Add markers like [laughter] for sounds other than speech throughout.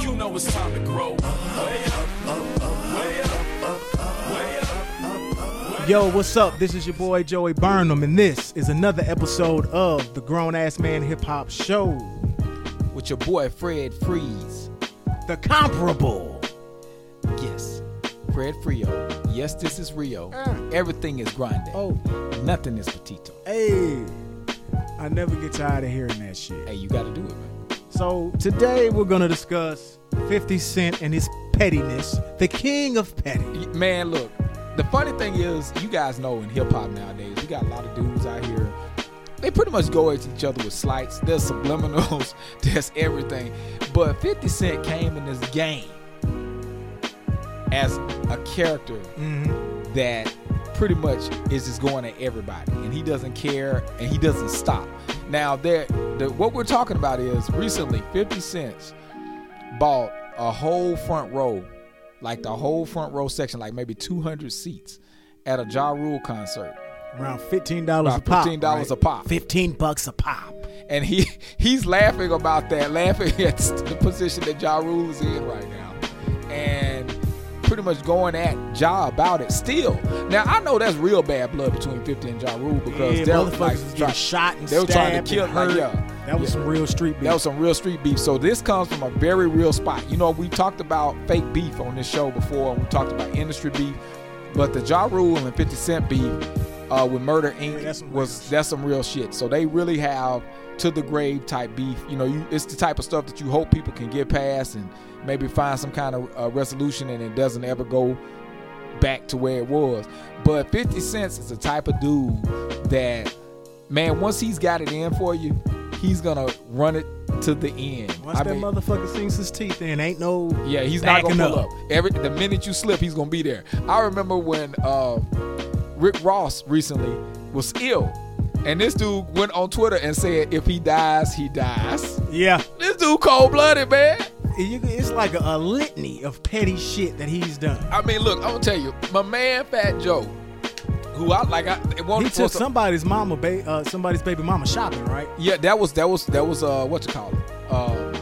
You know it's time to grow. Way up, way up, way up. Yo, what's up? This is your boy Joey Burnham, and this is another episode of the Grown Ass Man Hip Hop Show. with your boy Fred Freeze. The comparable. Yes, Fred Frio. Yes, this is Rio. Uh. Everything is grande. Oh, Nothing is petito. hey. I never get tired of hearing that shit. Hey, you got to do it, man. So, today we're going to discuss 50 Cent and his pettiness, the king of petty. Man, look. The funny thing is, you guys know in hip hop nowadays, we got a lot of dudes out here. They pretty much go at each other with slights. There's subliminals. [laughs] There's everything. But 50 Cent came in this game as a character Mm-hmm. that pretty much is just going at everybody and he doesn't care and he doesn't stop now there the, what we're talking about is recently 50 cents bought a whole front row like the whole front row section like maybe 200 seats at a Ja Rule concert Around $15 a pop. $15 right? a pop. 15 bucks a pop. and he [laughs] he's laughing about that laughing [laughs] at the position that Ja Rule is in right now and pretty much going at Ja about it still now I know that's real bad blood between 50 and Ja Rule because yeah, they're motherfuckers like try- shot and they were trying to kill like yeah That was Yeah. some real street beef. That was some real street beef. So this comes from a very real spot. You know, we talked about fake beef on this show before. We talked about industry beef, but the Ja Rule and 50 Cent beef uh, with Murder Inc. Yeah, that's was real that's some real shit. So they really have to the grave type beef. You know, you, it's the type of stuff that you hope people can get past and maybe find some kind of uh, resolution, and it doesn't ever go back to where it was. But 50 Cent is the type of dude that, man, once he's got it in for you, he's gonna run it to the end. Once I that mean, motherfucker sinks his teeth in, ain't no. yeah, he's not gonna pull up. up. Every the minute you slip, he's gonna be there. I remember when uh, Rick Ross recently was ill, and this dude went on Twitter and said, "If he dies, he dies." Yeah. This dude cold blooded, man. It's like a, a litany of petty shit that he's done. I mean, look, I'm gonna tell you, my man Fat Joe, who I like, I He took somebody's mama, ba- uh, somebody's baby mama shopping, right? Yeah, that was that was that was uh what you call it? Um,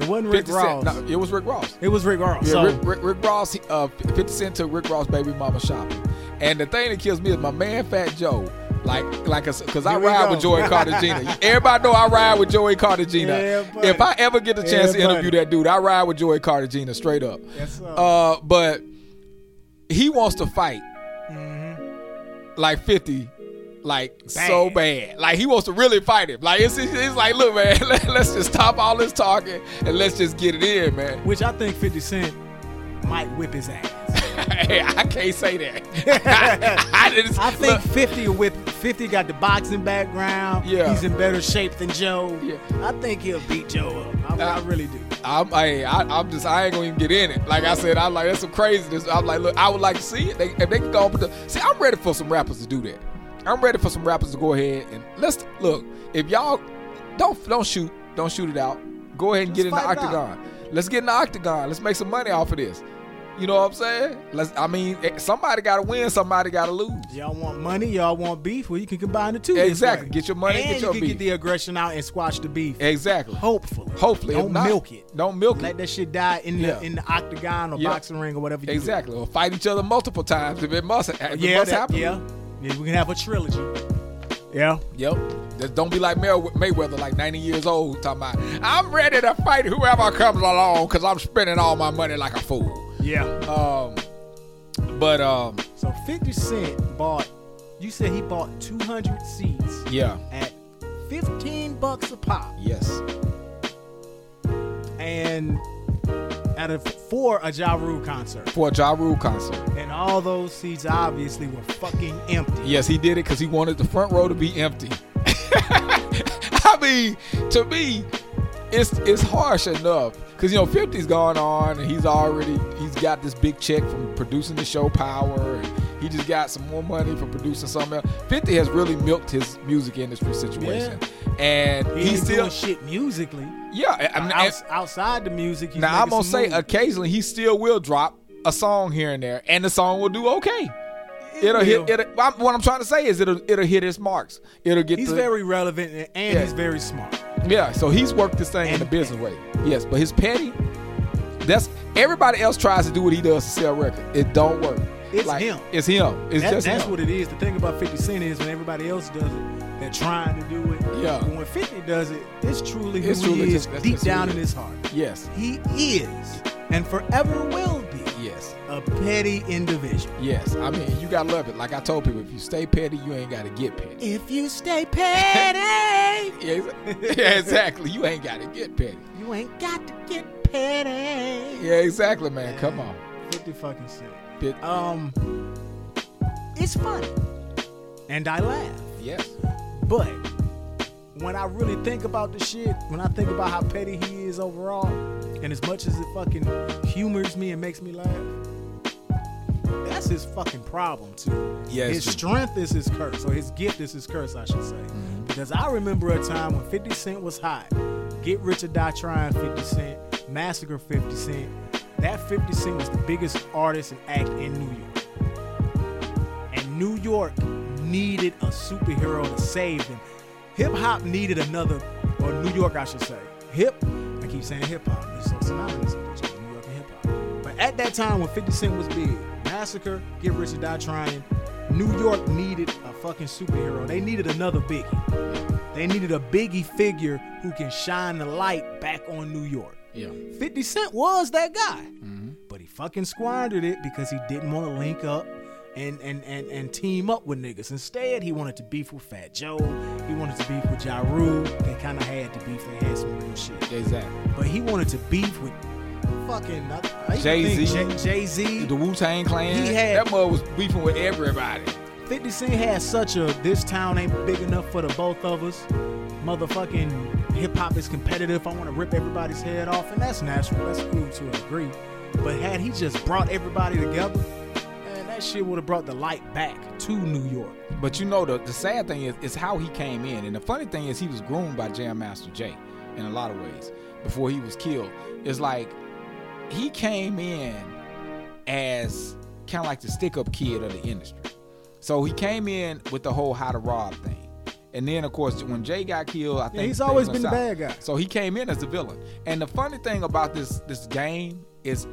It wasn't Rick Ross. No, it was Rick Ross. It was Rick Ross. Yeah, so, Rick, Rick, Rick Ross. Uh, Fifty Cent took Rick Ross baby mama shopping, and the thing that kills me is my man Fat Joe. Like, like, because I ride go. with Joey Cartagena. Everybody know I ride with Joey Cartagena. Yeah, if I ever get the chance to interview that dude, I ride with Joey Cartagena straight up. Yes. Uh, but he wants to fight Mm-hmm. like 50 like so bad like he wants to really fight him like it's, it's, like look man let, [laughs] let's just stop all this talking and let's just get it in man which I think 50 Cent might whip his ass. [laughs] hey i can't say that [laughs] I, didn't I think look, 50 will whip. 50 got the boxing background. Yeah. He's in better shape than Joe. Yeah. I think he'll beat Joe up. I, I Uh, really do. I'm, I, I, I'm just, I ain't gonna even get in it. Like I said, I'm like, that's some craziness. I'm like, look, I would like to see it. They, if they can go up with the, see, I'm ready for some rappers to do that. I'm ready for some rappers to go ahead and let's look. If y'all don't, don't shoot, don't shoot it out. Go ahead and Let's get in the fight it out. octagon. Let's get in the octagon. Let's make some money off of this. You know what I'm saying? Let's. I mean, eh, somebody got to win. Somebody got to lose. Y'all want money? Y'all want beef? Well, you can combine the two. Exactly. Get your money, and get your you can beef. get the aggression out and squash the beef. Exactly. Hopefully. Hopefully, don't not, milk it. Don't milk Let it. Let that shit die in the in the octagon or Yeah. boxing ring or whatever. You do. Exactly. Or fight each other multiple times if it must. If it Yeah, must that- happen. yeah. Yeah, we can have a trilogy. Yeah. Yep. Just don't be like May- Mayweather, like 90 years old, talking about, I'm ready to fight whoever comes along because I'm spending all my money like a fool. Yeah. Um, but, um, So 50 Cent bought, you said he bought 200 seats yeah. at 15 bucks a pop. Yes. And at a, for a Ja Rule concert. For a Ja Rule concert. And all those seats obviously were fucking empty. Yes, he did it because he wanted the front row to be empty. [laughs] I mean, to me, it's it's harsh enough because you know 50's gone on and he's already he's got this big check from producing the show Power and he just got some more money from producing something else. 50 has really milked his music industry situation, and He he's still doing shit musically. yeah. I mean, Outs- outside the music, he's now I'm gonna say moves. occasionally he still will drop a song here and there, and the song will do okay. It'll hit. It'll, what I'm trying to say is it'll it'll hit its marks. It'll get. He's the, very relevant and, and Yeah. he's very smart. Yeah. So he's worked this thing in a business way. Yes, but his petty, That's everybody else tries to do what he does to sell records. It don't work. It's like, him. It's him. It's That- just that's him. what it is. The thing about 50 Cent is when everybody else does it, they're trying to do it. Yeah. But when 50 does it, it's truly who It's he truly is just- that's deep down in his heart. Yes. He is and forever will. A petty individual. Yes. I mean, you gotta love it. Like I told people, if you stay petty, you ain't gotta get petty. If you stay petty, [laughs] Yeah, yeah, exactly. You ain't gotta get petty. you ain't got to get petty. Yeah, exactly, man. Come on. 50 fucking Cent. Bit- Um, it's funny, and I laugh. yes. But when I really think about the shit, when I think about how petty he is overall, and as much as it fucking humors me and makes me laugh, that's his fucking problem too. Yeah, his strength is his curse, or his gift is his curse, I should say. Mm-hmm. Because I remember a time when 50 Cent was hot. Get Rich or Die Trying 50 Cent, Massacre 50 Cent. That 50 Cent was the biggest artist and act in New York. And New York needed a superhero to save them. Hip hop needed another, or New York, I should say. Hip, I keep saying hip hop. It's so synonymous with New York and hip hop. But at that time when 50 Cent was big, Massacre, Get Rich or Die Trying, New York needed a fucking superhero. They needed another Biggie. They needed a Biggie figure who can shine the light back on New York. Yeah. 50 Cent was that guy. Mm-hmm. But he fucking squandered it because he didn't want to link up and, and, and, and team up with niggas. Instead, he wanted to beef with Fat Joe. He wanted to beef with Ja Rule. They kind of had to beef. They had some real shit. Exactly. But he wanted to beef with fucking Jay-Z. Jay Z. The Wu Tang Clan. He had- that mother was beefing with everybody. 50 Cent had such a this town ain't big enough for the both of us. Motherfucking hip hop is competitive. I want to rip everybody's head off, and that's natural. That's cool to agree. But had he just brought everybody together, man, that shit would have brought the light back to New York. But you know the, the sad thing is is how he came in, and the funny thing is he was groomed by Jam Master Jay in a lot of ways before he was killed. It's like he came in as kind of like the stick up kid of the industry. So he came in with the whole how to rob thing. And then, of course, when Jay got killed, I think he's always been the bad guy. So he came in as a villain. And the funny thing about this this game is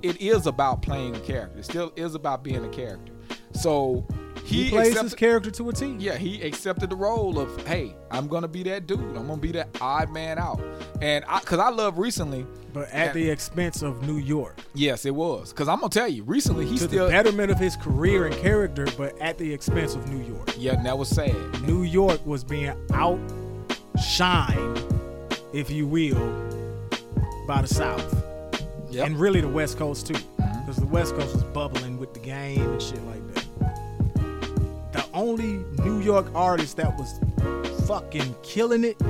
it is about playing a character. It still is about being a character. So He, he, plays his character to a T. yeah, he accepted the role of, hey, I'm gonna be that dude. I'm gonna be that odd man out. And I, cause I love recently, But at the expense of New York. yes, it was. Cause I'm gonna tell you, recently he To still, the betterment of his career and character, but at the expense of New York. yeah, and that was sad. New York was being outshined, if you will, by the South. Yep. And really the West Coast too. Mm-hmm. Because the West Coast was bubbling with the game and shit like that. The only New York artist that was fucking killing it,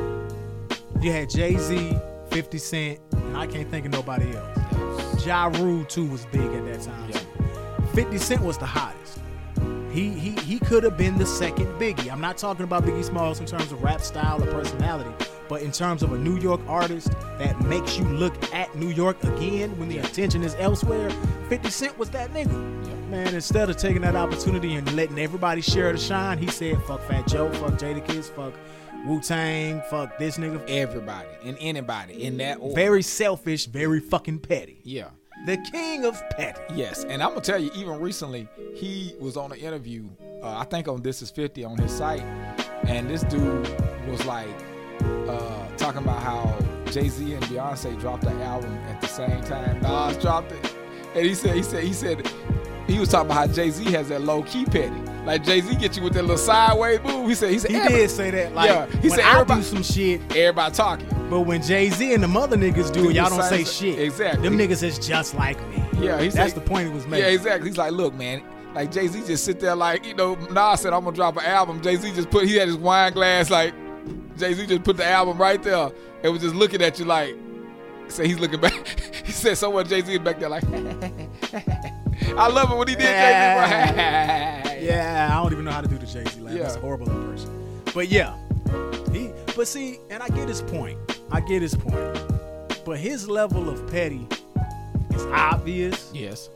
you had Jay-Z, 50 Cent, and I can't think of nobody else. Ja Rule too was big at that time. Yeah. 50 Cent was the hottest. He he he could have been the second Biggie. I'm not talking about Biggie Smalls in terms of rap style or personality, but in terms of a New York artist that makes you look at New York again when the attention is elsewhere. 50 Cent was that nigga. Man, instead of taking that opportunity and letting everybody share the shine, he said, fuck Fat Joe, fuck Jadakiss, fuck Wu Tang, fuck this nigga. Everybody and anybody in that order. Very selfish, very fucking petty. yeah. The king of petty. Yes, and I'm gonna tell you, even recently, he was on an interview. Uh, I think on This Is 50 on his site, and this dude was like uh, talking about how Jay Z and Beyonce dropped the album at the same time. Nas dropped it, and he said, he said, he said, he was talking about how Jay Z has that low key petty. Like Jay Z get you with that little sideways move. He said, he said, He did say that. Like, Yeah, he said I everybody- do some shit, Everybody talking. but when Jay Z and the mother niggas do Do it, y'all don't say shit. exactly. Them niggas is just like me. Yeah, that's the point he was making. Yeah, exactly. He's like, look, man, like Jay Z just sit there like, you know, Nas said I'm gonna drop an album. Jay Z just put he had his wine glass like Jay Z just put the album right there and was just looking at you like say he's looking back. [laughs] he said someone Jay Z is back there like [laughs] I love it when he did Jay Z. Yeah, I don't even know how to do the Jay Z laugh. Yeah. That's a horrible impression. But yeah, he. But see, and I get his point. I get his point. But his level of petty is obvious. Yes.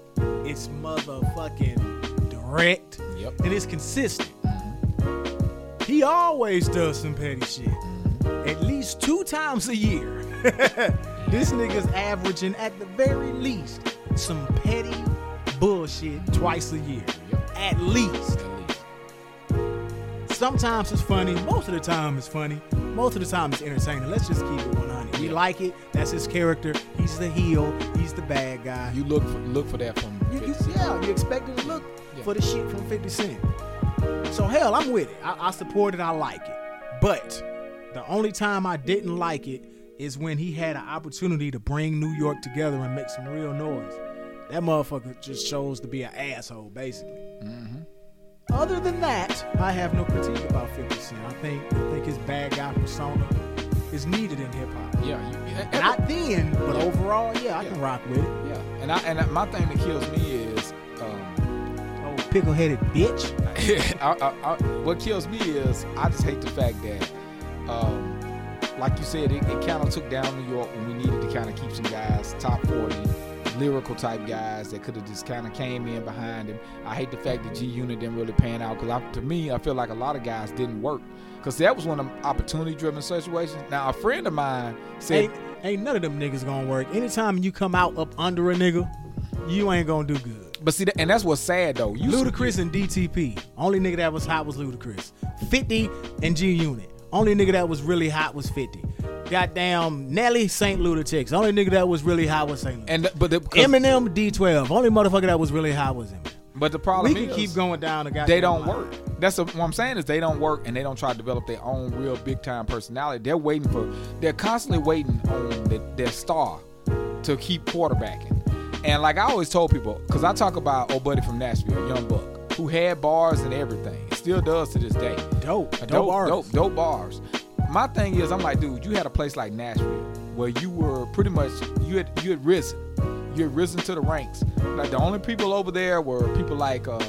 It's motherfucking direct. Yep. And it's consistent. Mm-hmm. He always does some petty shit. Mm-hmm. At least two times a year. [laughs] This nigga's averaging at the very least some petty bullshit twice a year. At least. Sometimes it's funny. Most of the time it's funny. Most of the time it's entertaining. Let's just keep it 100. We like it. That's his character. He's the heel. He's the bad guy. You look for, look for that from You, you, 50 Cent. yeah, you expected to look Yeah. for the shit from 50 Cent. So hell, I'm with it. I, I support it. I like it. But the only time I didn't like it is when he had an opportunity to bring New York together and make some real noise. That motherfucker just chose to be an asshole, basically. Mm-hmm. Other than that, I have no critique about 50 Cent. I think I think his bad guy persona is needed in hip hop. Yeah, you, and- Not then, but overall, yeah, I can rock with it. yeah. And I and my thing that kills me is um, Oh, pickle-headed bitch. [laughs] I, I, I, what kills me is I just hate the fact that, um, like you said, it, it kind of took down New York when we needed to kind of keep some guys top forty, lyrical type guys that could have just kind of came in behind him. I hate the fact that G Unit didn't really pan out because to me, I feel like a lot of guys didn't work because that was one of them opportunity driven situations. Now, a friend of mine said, Ain't, ain't none of them niggas gonna work. Anytime you come out up under a nigga, you ain't gonna do good. but see, and that's what's sad though. You Ludacris and DTP. Only nigga that was hot was Ludacris. 50 and G Unit. Only nigga that was really hot was 50. Goddamn Nelly St. Ludacris. Only nigga that was really hot was St. And but the, Eminem D12. Only motherfucker that was really hot was Eminem. but the problem We can is, keep going down the they don't line. work. That's the, what I'm saying is they don't work and they don't try to develop their own real big time personality. They're waiting for they're constantly waiting on the, their star to keep quarterbacking. And like I always told people, because I talk about old buddy from Nashville, Young Buck, who had bars and everything, still does to this day. Dope. Dope, dope, artist. dope, dope bars. My thing is, I'm like, dude, you had a place like Nashville where you were pretty much you had you had risen, you had risen to the ranks. Like the only people over there were people like um,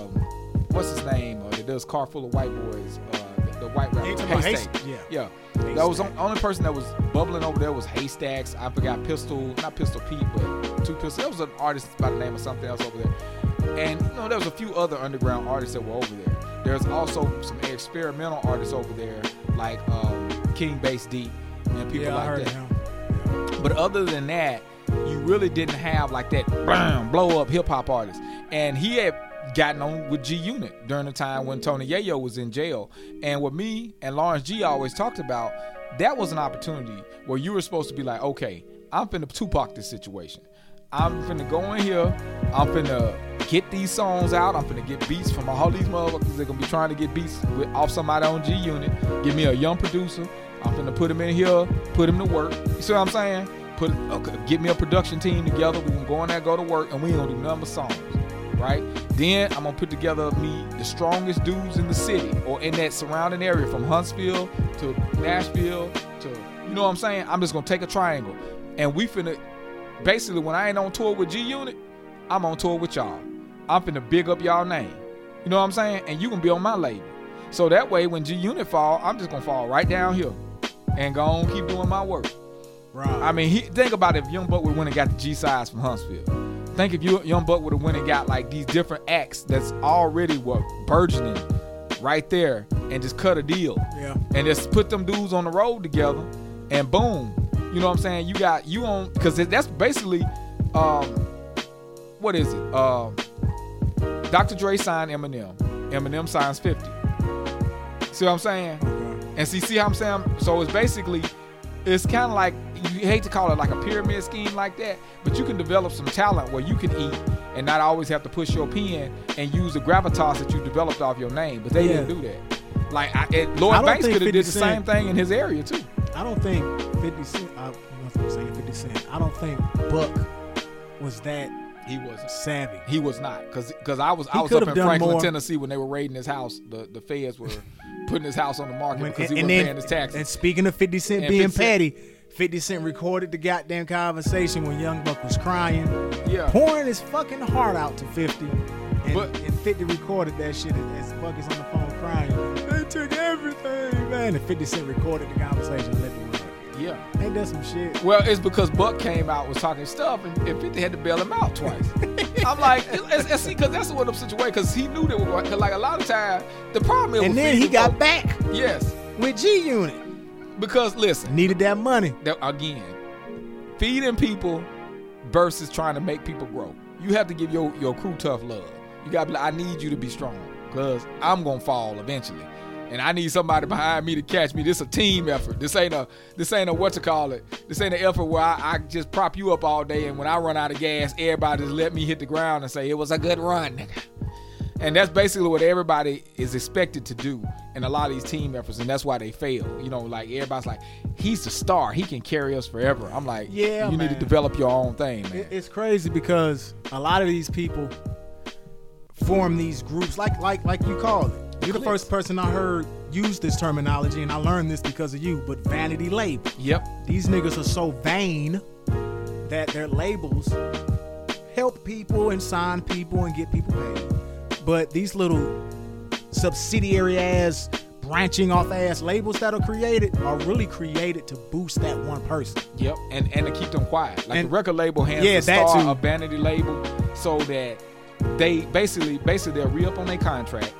what's his name? Uh, that does Car Full of White Boys, uh, the, the white rapper. Talking Haystak. Hayst- yeah. yeah. That was the only person that was bubbling over there was Haystaks. I forgot Pistol, not Pistol Pete, but Two Pistol. There was an artist by the name of something else over there. And you know, there was a few other underground artists that were over there. There's also some experimental artists over there, like um, King Bass Deep and people yeah, like that. But other than that, you really didn't have like that bam, blow up hip hop artist. And he had gotten on with G Unit during the time when Tony Yayo was in jail. And what me and Lawrence G always talked about, that was an opportunity where you were supposed to be like, okay, I'm finna Tupac this situation. I'm finna go in here. I'm finna get these songs out. I'm finna get beats from all these motherfuckers. They're gonna be trying to get beats with, off somebody on G Unit. Give me a young producer. I'm finna put him in here, put him to work. You see what I'm saying? Put okay, get me a production team together. We can go in there, go to work, and we ain't gonna do but songs, right? Then I'm gonna put together me the strongest dudes in the city or in that surrounding area, from Huntsville to Nashville to you know what I'm saying. I'm just gonna take a triangle, and we finna basically when I ain't on tour with G Unit, I'm on tour with y'all. I'm finna big up y'all name. You know what I'm saying? And you can be on my label. So that way when G Unit fall, I'm just gonna fall right down here and go on keep doing my work. Right. I mean, he, think about if Young Buck would went and got the G-Sides from Huntsville. Think if you Young Buck would have went and got like these different acts that's already what burgeoning right there and just cut a deal yeah. and just put them dudes on the road together and boom you know what i'm saying? You got you on because that's basically um what is it? Um dr dre signed eminem. Eminem signs 50 see what i'm saying? And see see how i'm saying? So it's basically it's kind of like you hate to call it like a pyramid scheme like that but you can develop some talent where you can eat and not always have to push your pen and use the gravitas that you developed off your name but they Yeah. didn't do that. Like I, Lloyd Banks could have did the same thing in his area too. I don't think 50 Cent, I was saying 50 Cent, I don't think Buck was that He wasn't. savvy. He was not because because I was I was up in Franklin, more. Tennessee when they were raiding his house. The the feds were [laughs] putting his house on the market When- because he and wasn't paying his taxes. And speaking of 50 Cent And being 50 petty, 50 Cent recorded the goddamn conversation when Young Buck was crying, yeah, pouring his fucking heart out to 50. And, But- and 50 recorded that shit as Buck is on the phone crying. Took everything, man. And 50 Cent recorded the conversation and let the yeah. Ain't that some shit? Well, it's because Buck came out was talking stuff, and, and 50 had to bail him out twice. [laughs] I'm like, it's, it's, see, because that's one of them situations. Because he knew were going. Because like a lot of time, the problem is, And then he got back yes, with G Unit. because listen, Needed that money. that, again, feeding people versus trying to make people grow. You have to give your, your crew tough love. You gotta be like, I need you to be strong because I'm gonna fall eventually. And I need somebody behind me to catch me. This a team effort. This ain't a this ain't a what to call it. This ain't an effort where I, I just prop you up all day and when I run out of gas, everybody just let me hit the ground and say it was a good run, nigga. And that's basically what everybody is expected to do in a lot of these team efforts, and that's why they fail. You know, like everybody's like, he's the star, he can carry us forever. I'm like, Yeah, you need to develop your own thing, man. It's crazy because a lot of these people form these groups, like like like you call it. You're the first person I heard use this terminology, and I learned this because of you. But vanity label. Yep. These niggas are so vain that their labels help people and sign people and get people paid. But these little subsidiary ass branching off ass labels that are created are really created to boost that one person. Yep, and and to keep them quiet. Like And- the record label hands Yeah, the star too. a vanity label so that they basically basically they'll re-up on their contract.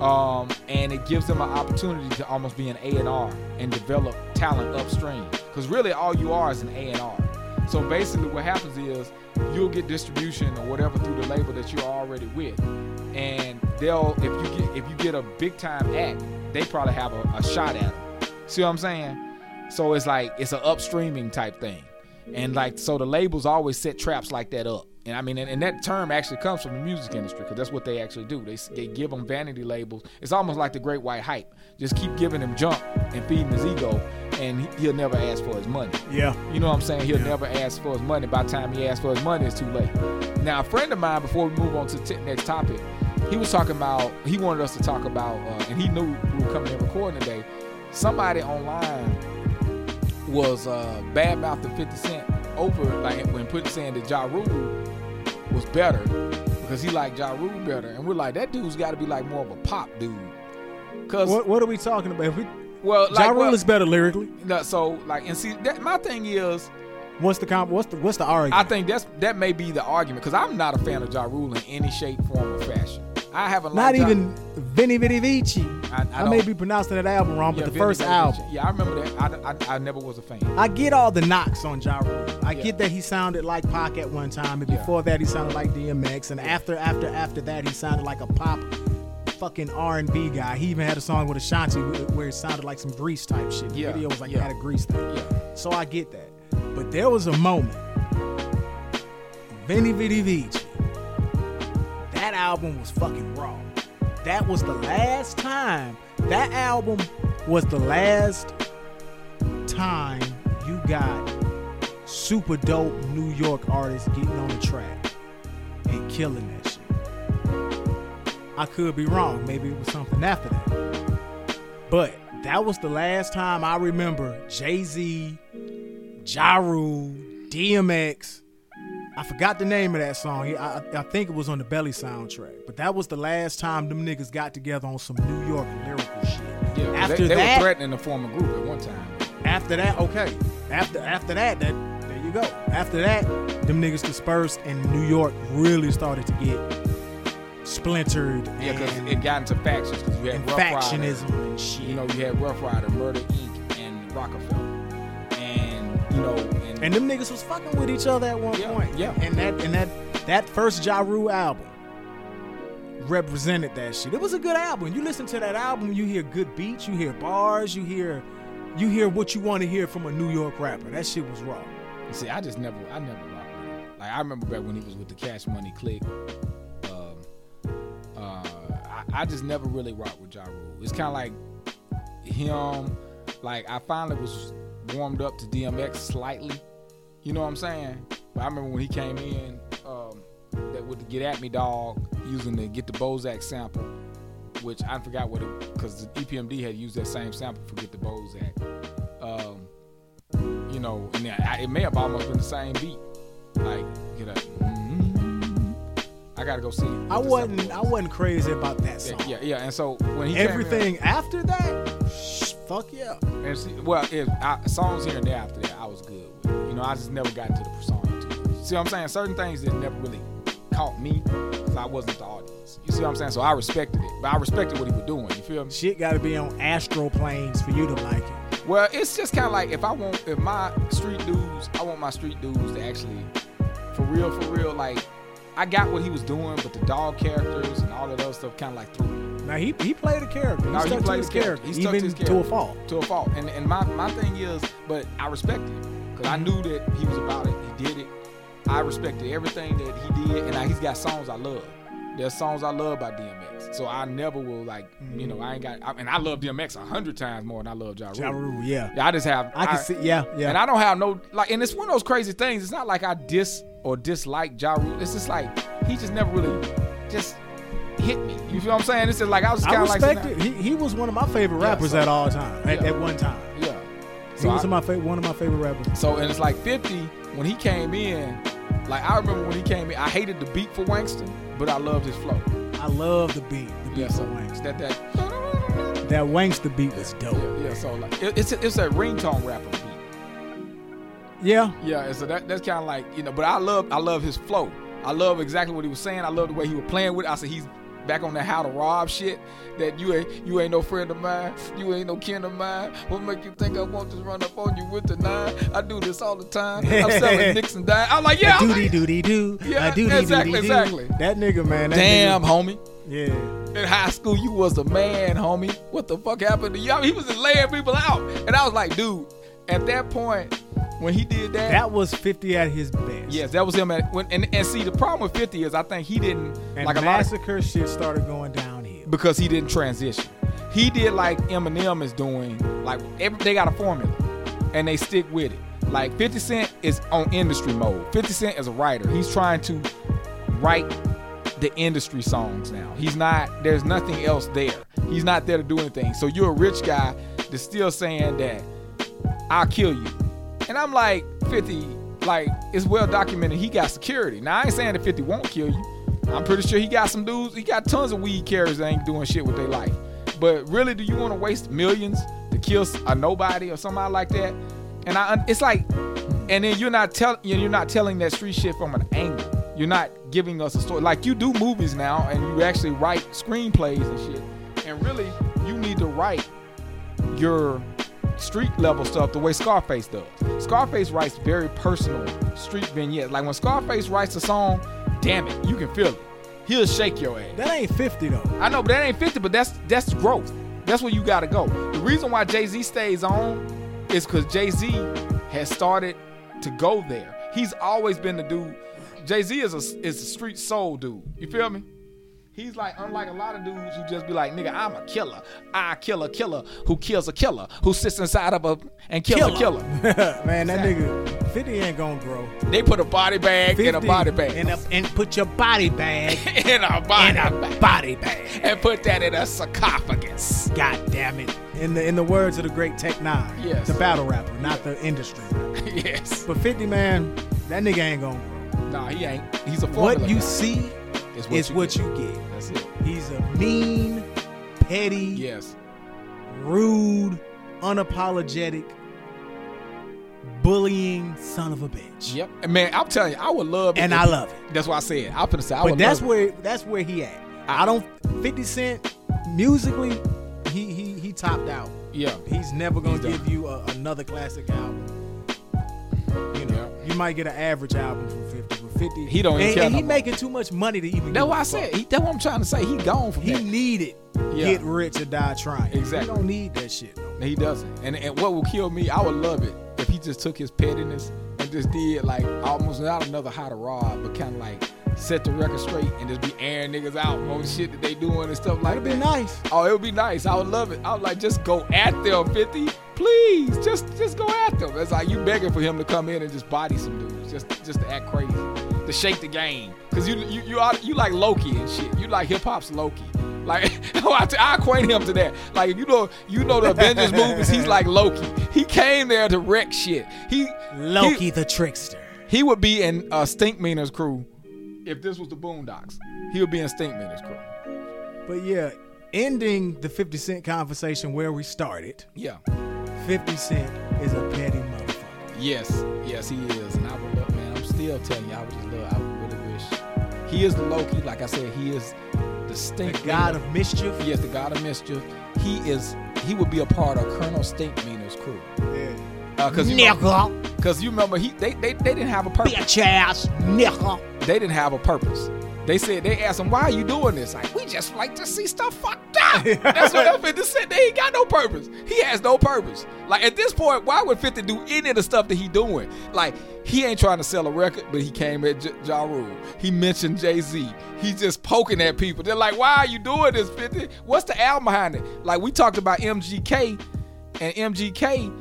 Um, and it gives them an opportunity to almost be an A and R and develop talent upstream. Because really, all you are is an A and R. So basically, what happens is you'll get distribution or whatever through the label that you're already with, and they'll if you get if you get a big time act, they probably have a, a shot at them. See what I'm saying? So it's like it's an upstreaming type thing, and like so the labels always set traps like that up. And I mean, and, and that term actually comes from the music industry because that's what they actually do. They they give them vanity labels. It's almost like the Great White Hype. Just keep giving him junk and feeding his ego, and he, he'll never ask for his money. Yeah. You know what I'm saying? He'll never ask for his money. By the time he asks for his money, it's too late. Now, a friend of mine, before we move on to the t- next topic, he was talking about, he wanted us to talk about, uh, and he knew we were coming in recording today. Somebody online was uh, bad mouthing 50 Cent over, like when putting saying that Ja Rule was better because he liked Ja Rule better. And we're like, that dude's got to be like more of a pop dude. Cause What what are we talking about? If we, well, ja like, Rule well, is better lyrically. no, so like, and see, that, my thing is, What's the comp? What's the what's the argument? I think that's that may be the argument because I'm not a fan of Ja Rule in any shape, form, or fashion. I haven't Not liked Ja- even Venni Vetti Vecci. I- I I, may be pronouncing that album wrong, but Yeah, the Vinny first Vinny album. Vici. Yeah, I remember that. I, I, I never was a fan. I get all the knocks on Ja Rule. I Yeah. get that he sounded like Pac at one time, and before that he sounded like DMX, and after after after that he sounded like a pop fucking R and B guy. He even had a song with Ashanti wh- where it sounded like some Grease type shit. The Yeah, video was like yeah. had a Grease thing. Yeah. So I get that. But there was a moment. Venni Vetti Vecci. That album was fucking raw. That was the last time. That album was the last time you got super dope New York artists getting on the track and killing that shit. I could be wrong. Maybe it was something after that. But that was the last time I remember Jay Z, Ja Rule, DMX. I forgot the name of that song. I, I, think it was on the Belly soundtrack. But that was the last time them niggas got together on some New York lyrical shit. Yeah, After they, they that, were threatening to form a group at one time. after that, okay. After after that, that there you go. After that, them niggas dispersed and New York really started to get splintered Yeah, because it got into factions. Because you had and Ruff Ryder, factionism and shit. you know, you had Ruff Ryder, Murder Inc., and Rockefeller, and you know, and, them niggas was fucking with each other at one Yeah, point. yeah. And that and that that first Ja Rule album represented that shit. It was a good album. You listen to that album, you hear good beats, you hear bars, you hear you hear what you want to hear from a New York rapper. That shit was raw. See, I just never, I never rocked with him. Like I remember back when he was with the Cash Money Click. Um, uh, I, I just never really rocked with Ja Rule. It's kind of like him. Like I finally was warmed up to DMX slightly. You know what I'm saying? But I remember when he came in um, that with the Get At Me Dog using the Get the Bozack sample, which I forgot what it because the EPMD had used that same sample for Get the Bozack. Um, you know, and I, it may have almost been the same beat. Like, get up. mm I gotta go see. I wasn't I was. wasn't crazy about that song. Yeah, yeah, yeah. And so when he came in- Everything after that, shh, fuck yeah. and see, well, if I, songs here and there after that, I was good. You know, I just never got into the persona too. See what I'm saying? Certain things that never really caught me because I wasn't the audience. You see what I'm saying? So I respected it, but I respected what he was doing. You feel me? Shit got to be on astral planes for you to like it. Well, it's just kind of like if I want if my street dudes, I want my street dudes to actually, for real, for real, like I got what he was doing, but the dog characters and all of those stuff kind of like threw me Now he he played a character. He No, he stuck to played his character. character, He stuck to even his to a character. fault. to a fault. And and my my thing is, but I respect it because I knew that he was about it. He did it. I respected everything that he did, and I, he's got songs I love. There's songs I love by DMX, so I never will like, you know, I ain't got, I, and I love DMX a hundred times more than I love Ja Rule. Ja Rule, yeah. Yeah, I just have. I can see, yeah, yeah. And I don't have no like, and it's one of those crazy things. It's not like I dis or dislike Ja Rule. It's just like he just never really just hit me. You feel what I'm saying? It's just like I was kind of like it. He, he was one of my favorite Yeah, rappers so- at all time. At, Yeah. at one time, Yeah. he was I- my fa- one of my favorite rappers. So and it's like 50 when he came in. Like I remember when he came in, I hated the beat for Wanksta, but I loved his flow. I love the beat, the beat Yeah, for so Wanks. that that That Wanks beat was dope. yeah, yeah. So like it, it's a, it's a ringtone rapper beat. Yeah, Yeah, and so that that's kind of like you know, but I love I love his flow. I love exactly what he was saying. I love the way he was playing with. it. I said he's back on that how to rob shit. That you ain't you ain't no friend of mine. You ain't no kin of mine. What make you think I want to run up on you with the nine? I do this all the time. I'm selling [laughs] nicks and dime. I'm like yeah. Doody like, doody doo. Yeah, doody exactly, doody doo. exactly. That nigga, man. That Damn, nigga- homie. yeah. In high school, you was a man, homie. What the fuck happened to you? I mean, he was just laying people out, and I was like, dude. At that point, when he did that, That was 50 at his best. Yes, that was him. At, when, and, and see, the problem with 50 is I think he didn't And like a lot of, Massacre shit started going downhill. because he didn't transition. He did like Eminem is doing. Like every, they got a formula, and they stick with it. Like 50 Cent is on industry mode. 50 Cent is a writer. He's trying to write the industry songs now. He's not. There's nothing else there. He's not there to do anything. So you're a rich guy that's still saying that I'll kill you. And I'm like, 50, like, it's well documented he got security. Now, I ain't saying that 50 won't kill you. I'm pretty sure he got some dudes, he got tons of weed carriers that ain't doing shit with their life. But really, do you want to waste millions to kill a nobody or somebody like that? And I, it's like, and then you're not telling, you're not telling that street shit from an angle. You're not giving us a story. Like you do movies now, and you actually write screenplays and shit. And really, you need to write your street level stuff the way Scarface does. Scarface writes very personal street vignettes. Like when Scarface writes a song, damn it, you can feel it. He'll shake your ass. That ain't 50 though. I know, but that ain't 50, but that's that's growth. That's where you gotta go. The reason why Jay-Z stays on is because Jay-Z has started to go there. He's always been the dude. Jay-Z is a is a street soul dude. You feel me? He's like, unlike a lot of dudes who just be like, nigga, I'm a killer. I kill a killer who kills a killer who sits inside of a and kills a killer. [laughs] man, that Exactly. nigga 50 ain't gonna grow. They put a body bag in a body bag. And, a, and put your body bag [laughs] in a body in a bag. body bag. And put that in a sarcophagus. God damn it. In the in the words of the great Tech Nine. Yes. The battle rapper, not the industry [laughs] yes. But 50 man, that nigga ain't gonna grow. Nah, he ain't. He's a formula What you guy. see is is what get. you get. That's it. He's a mean, petty, Yes. rude, unapologetic, bullying son of a bitch. Yep. And man, I'm telling you, I would love it. And I love it. That's why I said I'm gonna say I but that's where that's where he at. I don't 50 Cent musically, he he he topped out. Yeah. He's never gonna He's give you a, another classic album. You know, Yeah. you might get an average album from 50, 50 He don't even and, care and no he more. making too much money to even. That's why a I said he, that's what I'm trying to say. He gone from he that. needed Yeah. get rich or die trying. Exactly. He don't need that shit. No He doesn't. And and what will kill me, I would love it if he just took his pettiness and just did like almost not another how to rob, but kind of like set the record straight and just be airing niggas out on the shit that they doing and stuff like That'd be nice. Oh, it would be nice. I would love it. I would like just go at them, 50. Please, just just go at them. It's like you begging for him to come in and just body some just just to act crazy, to shake the game. Cause you you you, are, you like Loki and shit. You like hip hop's Loki. Like [laughs] I, I equate him to that. Like if you know you know the Avengers [laughs] movies, he's like Loki. He came there to wreck shit. He Loki He, the trickster. he would be in uh, Stink Meaner's crew if this was the Boondocks. He would be in Stinkmeaner's crew. But yeah, ending the 50 Cent conversation where we started, Yeah. 50 Cent is a petty motherfucker. Yes, yes, he is, and I still telling you, I would just love. I would really wish he is the Loki. Like I said, he is the The stink god of mischief. He is the god of mischief. He is he would be a part of Colonel Stinkmeaner's crew. Yeah. Uh, because you, know, 'cause you remember he they, they they didn't have a purpose. Bitch ass nigga. They didn't have a purpose. They said they asked him, "Why are you doing this?" Like, we just like to see stuff fucked up. [laughs] That's what F50 said. They ain't got no purpose. He has no purpose. Like at this point, why would 50 do any of the stuff that he doing? Like he ain't trying to sell a record, but he came at J- Ja Rule. He mentioned Jay Z. He's just poking at people. They're like, "Why are you doing this, 50? What's the album behind it?" Like we talked about MGK, and MGK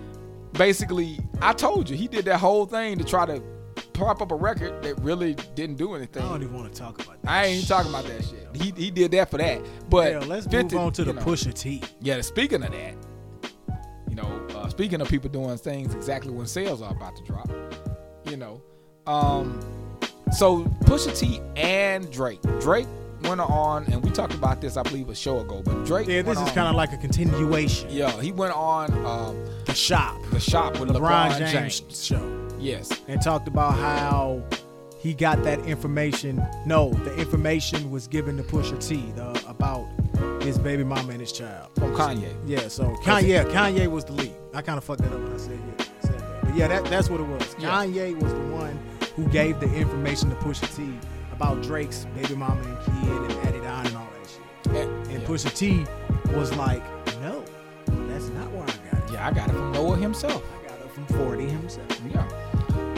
basically, I told you, he did that whole thing to try to prop up a record that really didn't do anything. I don't even want to talk about that. I ain't talking about that shit. He he did that for that. But Hell, let's 50 move on to you the know, Pusha T. Yeah, speaking of that, you know, uh, speaking of people doing things exactly when sales are about to drop, you know, um, so Pusha T and Drake. Drake went on, and we talked about this, I believe, a show ago. But Drake, Yeah, this is kind of like a continuation. yeah, he went on um, The shop. the shop with LeBron, LeBron, James, James. show. Yes, And talked about how he got that information. No, the information was given to Pusha T the, about his baby mama and his child. from Kanye. Yeah, so Kanye, Kanye was the lead. I kind of fucked that up when I said, yeah. But yeah, that, that's what it was. Kanye was the one who gave the information to Pusha T about Drake's baby mama and kid and added on and all that shit. And, And yeah. Pusha T was like, no, that's not where I got it. yeah, I got it from Noah himself. I got it from 40 himself. Yeah.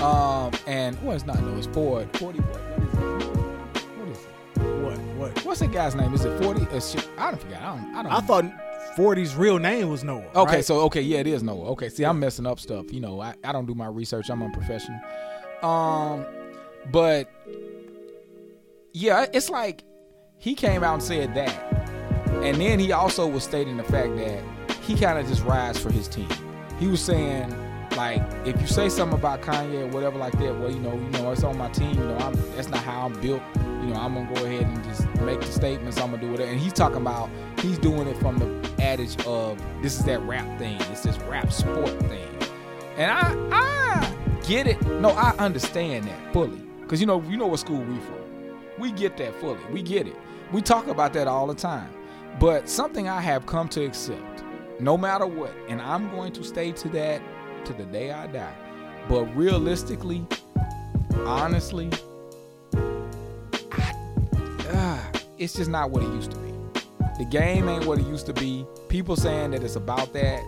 Um, and well, it's not Noah. It's Ford. Forty. What, what is it? What is it? What? What? What's that guy's name? Is it Forty? Uh, shit, I don't forget. I don't. I don't. I thought 40's real name was Noah. Okay, right? so okay, yeah, it is Noah. Okay, see, I'm messing up stuff. You know, I, I don't do my research. I'm unprofessional. Um, but yeah, it's like he came out and said that, and then he also was stating the fact that he kind of just rides for his team. He was saying like, if you say something about Kanye or whatever like that, well, you know, you know, it's on my team. You know, I'm that's not how I'm built. You know, I'm gonna go ahead and just make the statements. I'm gonna do it. And he's talking about he's doing it from the adage of this is that rap thing. It's this rap sport thing. And I I get it. No, I understand that fully. Cause you know, you know what school we from. We get that fully. We get it. We talk about that all the time. But something I have come to accept, no matter what, and I'm going to stay to that to the day I die. But realistically, honestly, I, ah, it's just not what it used to be. The game ain't what it used to be. People saying that it's about that,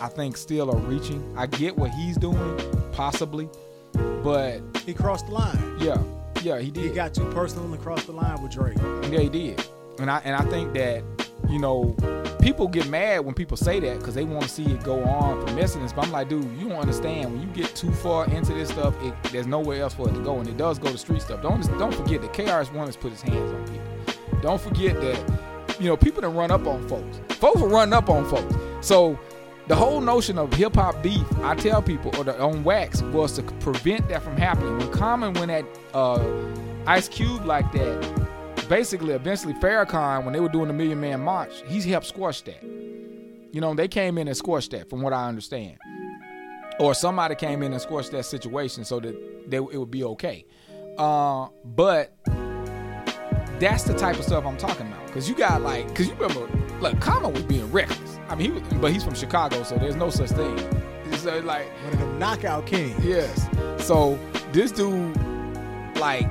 I think still are reaching. I get what he's doing, possibly, but he crossed the line. yeah, yeah, he did. He got too personal and crossed the line with Drake. Yeah, he did. And I and I think that you know people get mad when people say that because they want to see it go on for messiness. But I'm like, dude, you don't understand. When you get too far into this stuff, it, there's nowhere else for it to go, and it does go to street stuff. Don't don't forget that KRS One has put his hands on people. Don't forget that you know people that run up on folks. Folks will run up on folks. So the whole notion of hip hop beef, I tell people, or the on wax, was to prevent that from happening. When Common went at uh, Ice Cube like that, basically, eventually, Farrakhan, when they were doing the Million Man March, he helped squash that. You know, they came in and squashed that, from what I understand. Or somebody came in and squashed that situation so that they, it would be okay. Uh, but that's the type of stuff I'm talking about. Because you got like, because you remember, look, Common was being reckless. I mean, he was, but he's from Chicago, so there's no such thing. So like, One of them knockout kings. Yes. So this dude, like,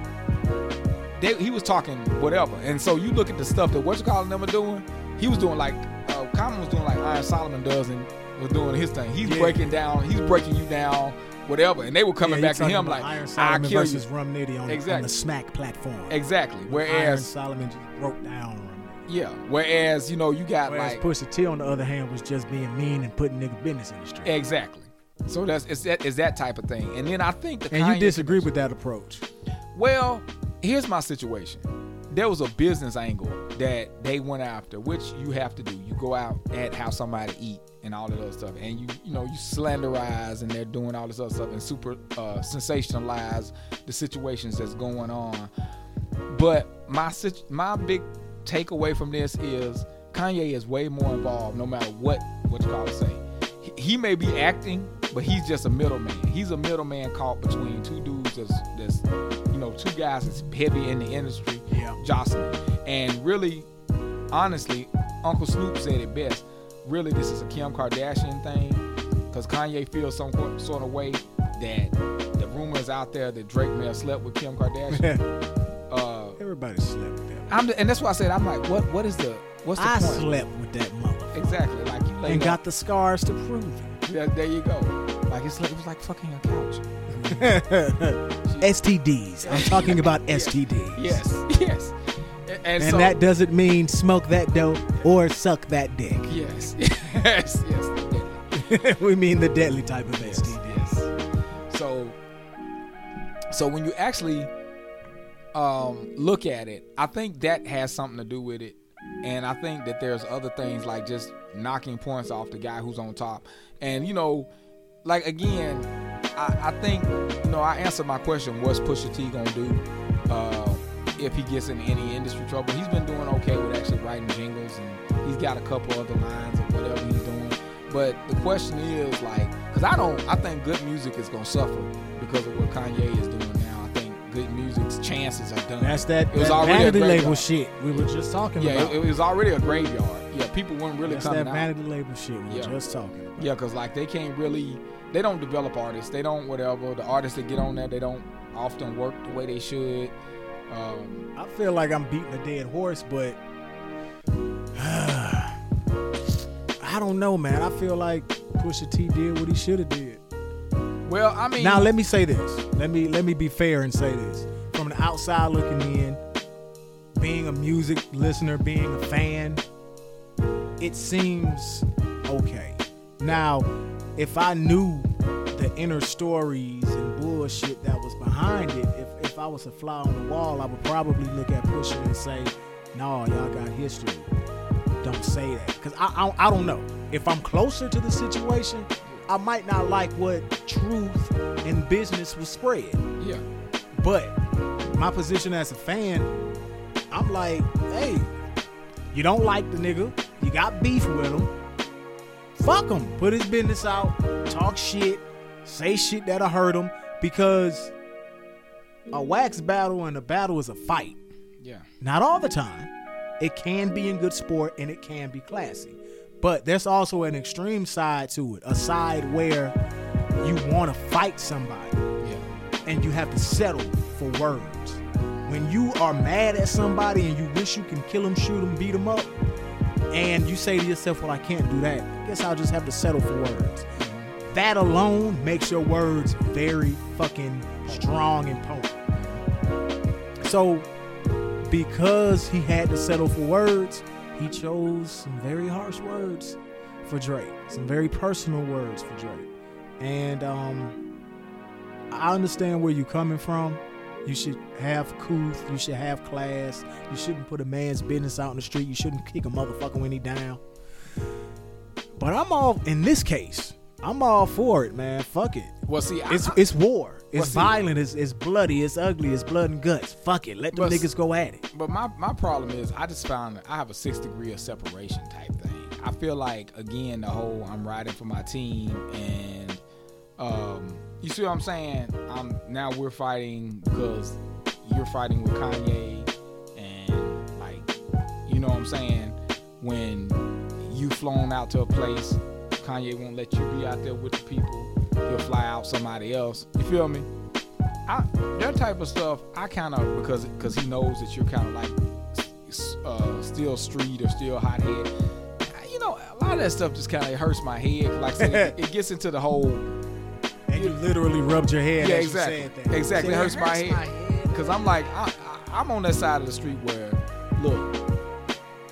they, he was talking whatever, and so you look at the stuff that what you calling them are doing. He was doing like uh, Common was doing like Iron Solomon does, and was doing his thing. He's Yeah. breaking down. He's breaking you down, whatever. And they were coming Yeah, back to him like, Iron "I kill you." versus Rum Nitty on, on the Smack platform. Exactly. Iron Whereas, Solomon just broke down yeah. Whereas, you know, you got Whereas like Pusha T, on the other hand, was just being mean and putting nigga business in the street. exactly. So that's it's that is that type of thing. And then I think the and you disagree with that approach. Well, here's my situation. There was a business angle that they went after, which you have to do. You go out at how somebody eat and all of that stuff, and you you know you slanderize and they're doing all this other stuff and super uh, sensationalize the situations that's going on. But my my big takeaway from this is Kanye is way more involved, no matter what what you call it say. He, may be acting, but he's just a middleman. He's a middleman caught between two dudes that's that's know two guys that's heavy in the industry, Yeah. jostling. And really, honestly, Uncle Snoop said it best. really this is a Kim Kardashian thing because Kanye feels some sort of way that the rumors out there that Drake may have slept with Kim Kardashian. [laughs] uh, Everybody slept with that. I'm and that's why I said I'm like, what what is the what's the I point? slept with that mother Exactly, like you laid and up- got the scars to prove it. Yeah, there you go. Like it's like it was like fucking a couch. [laughs] STDs. I'm talking about [laughs] STDs. Yes, yes. And, And so, that doesn't mean smoke that dope or suck that dick. yes, [laughs] yes, yes. [laughs] we mean the deadly type of Yes, STD. yes. So, so when you actually um, look at it, I think that has something to do with it, and I think that there's other things like just knocking points off the guy who's on top, and you know, like again, I, I think you know I answered my question: What's Pusha T gonna do uh, if he gets in any industry trouble? He's been doing okay with actually writing jingles, and he's got a couple other lines or whatever he's doing. But the question is like, because I don't, I think G.O.O.D. Music is gonna suffer because of what Kanye is doing now. I think G.O.O.D. Music's chances are done. That's that, It was that already a vanity label shit we were just talking yeah, about. it, it was already a graveyard. Yeah, people weren't really That's coming that out. vanity label shit we Yeah. were just talking about. Yeah, because like they can't really, they don't develop artists. They don't whatever. The artists that get on there, they don't often work the way they should. Um, I feel like I'm beating a dead horse, but [sighs] I don't know, man. I feel like Pusha T did what he should have did. well, I mean, Now let me say this. Let me let me be fair and say this. From the outside looking in, being a music listener, being a fan, it seems okay. Now, if I knew the inner stories and bullshit that was behind it, if if I was a fly on the wall, I would probably look at Pusha and say, "No, y'all got history. Don't say that." Because I, I I don't know. If I'm closer to the situation, I might not like what truth in business was spread. yeah, But my position as a fan, I'm like, hey, you don't like the nigga, you got beef with him, fuck him. Put his business out, talk shit, say shit that'll hurt him, because a wax battle and a battle is a fight. yeah, Not all the time. It can be in good sport and it can be classy. But there's also an extreme side to it, a side where you want to fight somebody yeah, and you have to settle for words. When you are mad at somebody and you wish you can kill them, shoot them, beat them up, and you say to yourself, Well, I can't do that, I guess I'll just have to settle for words. That alone makes your words very fucking strong and potent. So, because he had to settle for words, he chose some very harsh words for Drake, some very personal words for Drake. And um, I understand where you're coming from. You should have couth. You should have class. You shouldn't put a man's business out in the street. You shouldn't kick a motherfucker when he down. But I'm all in this case. I'm all for it, man. Fuck it. Well, see, I, It's I- it's war. It's see- violent. It's, it's bloody. It's ugly. It's blood and guts. Fuck it. Let them But niggas go at it. But my, my problem is I just found that I have a six degree of separation type thing. I feel like again the whole I'm riding for my team and um you see what I'm saying? Um now we're fighting because you're fighting with Kanye and like you know what I'm saying? When you flown out to a place, Kanye won't let you be out there with the people. He'll fly out somebody else. You feel me? I, that type of stuff, I kind of because because he knows that you're kind of like uh, still street or still hothead. You know, a lot of that stuff just kind of hurts my head. Like I said, it, it gets into the whole. And you literally rubbed your head Yeah, as exactly. you said that. Exactly. It See, hurts my head. Because I'm like, I, I, I'm on that side of the street where, look,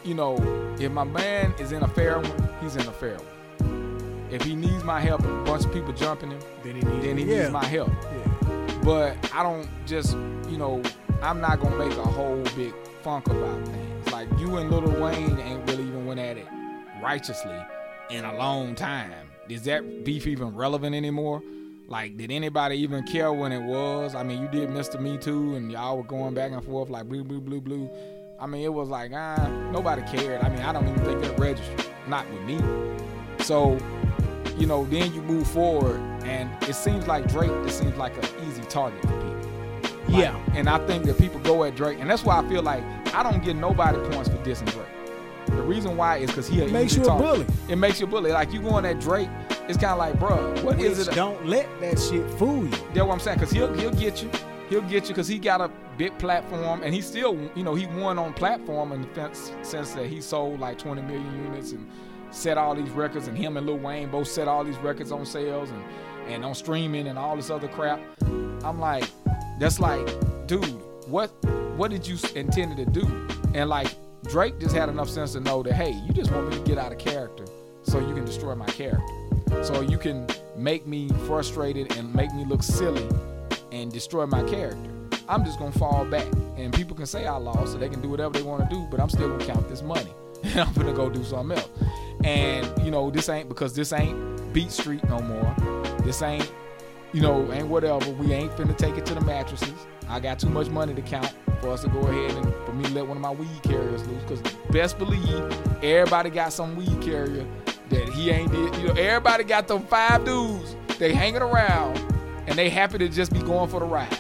you know, if my man is in a fair one, he's in a fair one. If he needs my help, and a bunch of people jumping him, Then he needs, then he yeah. my help. Yeah. but I don't just, you know, I'm not gonna make a whole big funk about things. Like you and Lil Wayne ain't really even went at it righteously in a long time. Is that beef even relevant anymore? Like, did anybody even care when it was? I mean, you did Mr. Me Too, and y'all were going back and forth like blue, blue, blue, blue. I mean, it was like, ah, nobody cared. I mean, I don't even think that registered. Not with me. So, you know, then you move forward, and it seems like Drake it seems like an easy target for people. Like, Yeah. And I think that people go at Drake, and that's why I feel like I don't get nobody points for dissing Drake. The reason why is because he It makes you a bully. It makes you a bully. Like you going at Drake, it's kind of like, bro, what is Which it? Don't let that shit fool you. That's what I'm saying. Cause he'll he'll get you. He'll get you because he got a big platform and he still, you know, he won on platform in the fence- sense that he sold like 20 million units and set all these records. And him and Lil Wayne both set all these records on sales and, and on streaming and all this other crap. I'm like, that's like, dude, what what did you intended to do? And like Drake just had enough sense to know that hey, you just want me to get out of character so you can destroy my character. So you can make me frustrated and make me look silly and destroy my character. I'm just gonna fall back, and people can say I lost, so they can do whatever they want to do, but I'm still gonna count this money, [laughs] and I'm gonna go do something else. And you know, this ain't because this ain't Beat Street no more. This ain't, you know, ain't whatever. We ain't finna take it to the mattresses. I got too much money to count for us to go ahead and for me to let one of my weed carriers loose. Cause best believe everybody got some weed carrier that he ain't did. You know, everybody got them five dudes. They hanging around and they happy to just be going for the ride.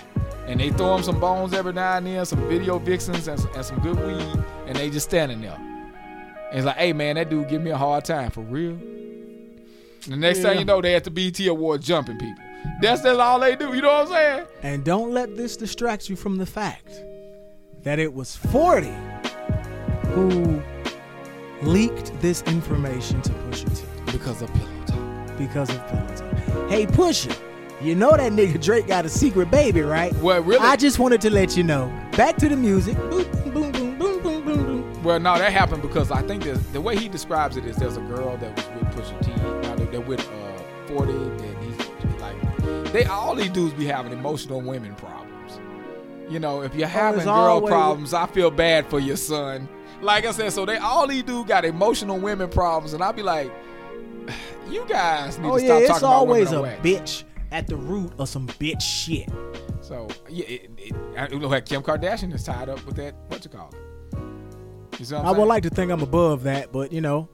And they throw them some bones every now and then, some video vixens and, and some good weed, and they just standing there. And it's like, hey man, that dude give me a hard time for real. The next Yeah. thing you know, they at the BET Award jumping people. That's that's all they do. You know what I'm saying? And don't let this distract you from the fact that it was 40 who leaked this information to Pusha T Because of pillow talk. because of Pillow Talk. Hey Pusha, you know that nigga Drake got a secret baby, right? Well, really? I just wanted to let you know. Back to the music. Boom, boom, boom, boom, boom, boom, boom. Well, no, that happened because I think that the way he describes it is there's a girl that was with Pusha T. Now they're, with uh, 40. That he's like, they all these dudes be having emotional women problems. You know, if you're having it's girl always- problems, I feel bad for your son. Like I said, so they all these dudes got emotional women problems, and I'll be like, you guys need Oh to stop it's talking about always women a on wax. bitch at the root of some bitch shit. So yeah, it, it, I, it look like Kim Kardashian is tied up with that. What you call it? You see what I'm I would like to think I'm above that, but you know,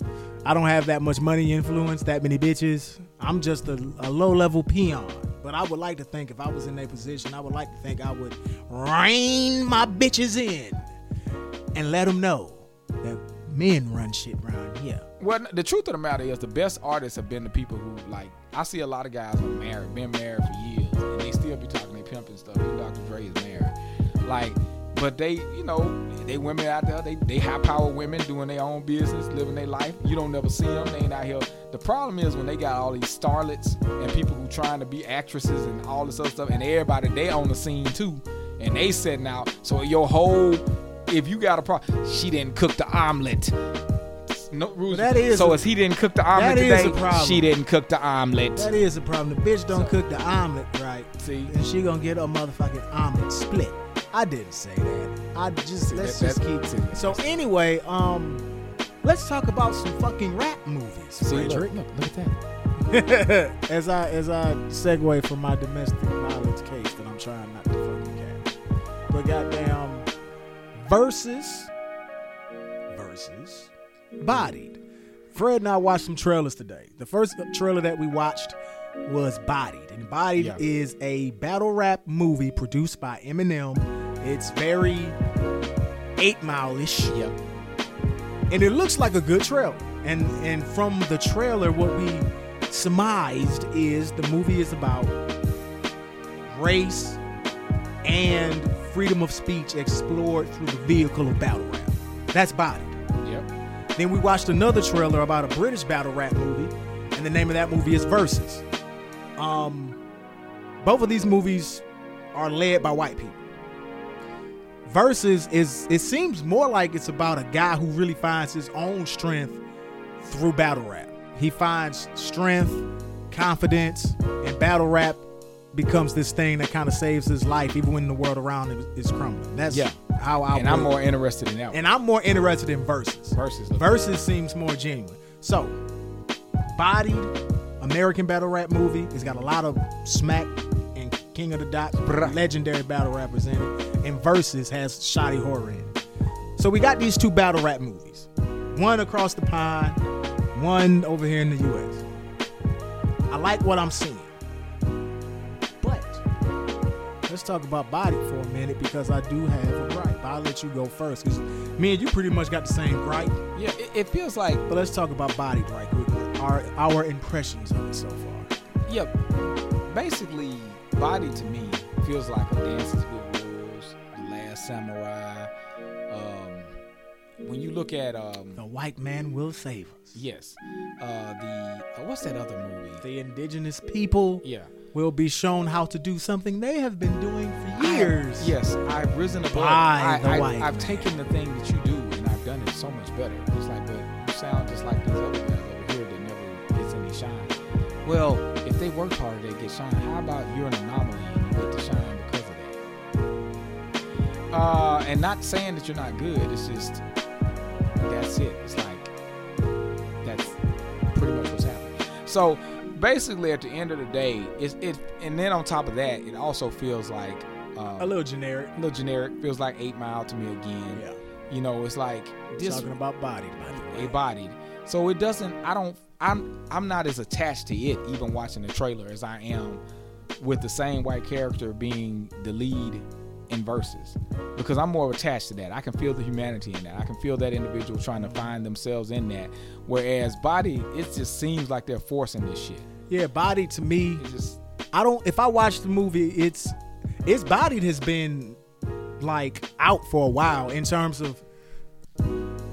I don't have that much money influence, that many bitches. I'm just a, a low level peon. But I would like to think if I was in their position, I would like to think I would rein my bitches in and let them know that men run shit around here. Well, the truth of the matter is, the best artists have been the people who like. I see a lot of guys who are married, been married for years, and they still be talking they pimping stuff. Even Dr. Dre is married, like, but they, you know, they women out there, they they high power women doing their own business, living their life. You don't never see them. They ain't out here. The problem is when they got all these starlets and people who trying to be actresses and all this other stuff, and everybody they on the scene too, and they setting out. So your whole, if you got a problem, she didn't cook the omelet. No rules. That is so a- as he didn't cook the omelet that is today, a problem. she didn't cook the omelet. That is the problem. The bitch don't So- cook the omelet right. See? And she gonna get a motherfucking omelet split. I didn't say that. I just See, let's that- just keep it. So anyway, um let's talk about some fucking rap movies. See, look, look, look at that. [laughs] as I as I segue from my domestic violence case that I'm trying not to fucking catch. But goddamn versus versus bodied. Fred and I watched some trailers today. The first trailer that we watched was Bodied. And Bodied Yeah. is a battle rap movie produced by Eminem. It's very eight mile-ish Yeah. and it looks like a good trailer. And and from the trailer, what we surmised is the movie is about race and freedom of speech explored through the vehicle of battle rap. That's Bodied. Yep. Then we watched another trailer about a British battle rap movie, and the name of that movie is Versus. Um, both of these movies are led by white people. Versus is it seems more like it's about a guy who really finds his own strength through battle rap. He finds strength, confidence, and battle rap becomes this thing that kind of saves his life even when the world around him is crumbling. That's Yeah. how I And I'm more interested in that. one. and I'm more interested in Versus. Verses. Versus seems more genuine. So, Bodied, American battle rap movie. It's got a lot of smack and King of the Dot, legendary battle rappers in it. And Versus has Shotty Horroh in it. So we got these two battle rap movies. One across the pond, one over here in the US. I like what I'm seeing. Let's talk about Bodied for a minute because I do have a gripe. But I'll let you go first because me and you pretty much got the same gripe. Yeah, it, it feels like But let's talk about Bodied right quickly. Our our impressions of it so far. yeah, basically, Bodied to me feels like a Dances with Wolves, The Last Samurai. Um, when you look at um, The white man will save us. yes, uh, the uh, what's that other movie? The indigenous people Yeah. Will be shown how to do something they have been doing for years. I- yes, I've risen above. By I, the I, white I've man. taken the thing that you do and I've done it so much better. It's like, but you sound just like these other guys over here that never gets any shine. Well, if they worked harder, they get shine. How about you're an anomaly and you get to shine because of that? Uh, and not saying that you're not good. It's just that's it. It's like that's pretty much what's happening. So basically, at the end of the day, it's it. And then on top of that, it also feels like um, A little generic. a little generic. Feels like Eight Mile to me again. Yeah. You know, it's like this Talking about Bodied, by the way. a bodied. So it doesn't. I don't. I'm. I'm not as attached to it, even watching the trailer, as I am with the same white character being the lead in Versus, because I'm more attached to that. I can feel the humanity in that. I can feel that individual trying to find themselves in that. Whereas Bodied, it just seems like they're forcing this shit. Yeah, Bodied to me, just I don't. If I watch the movie, it's it's Bodied has been like out for a while in terms of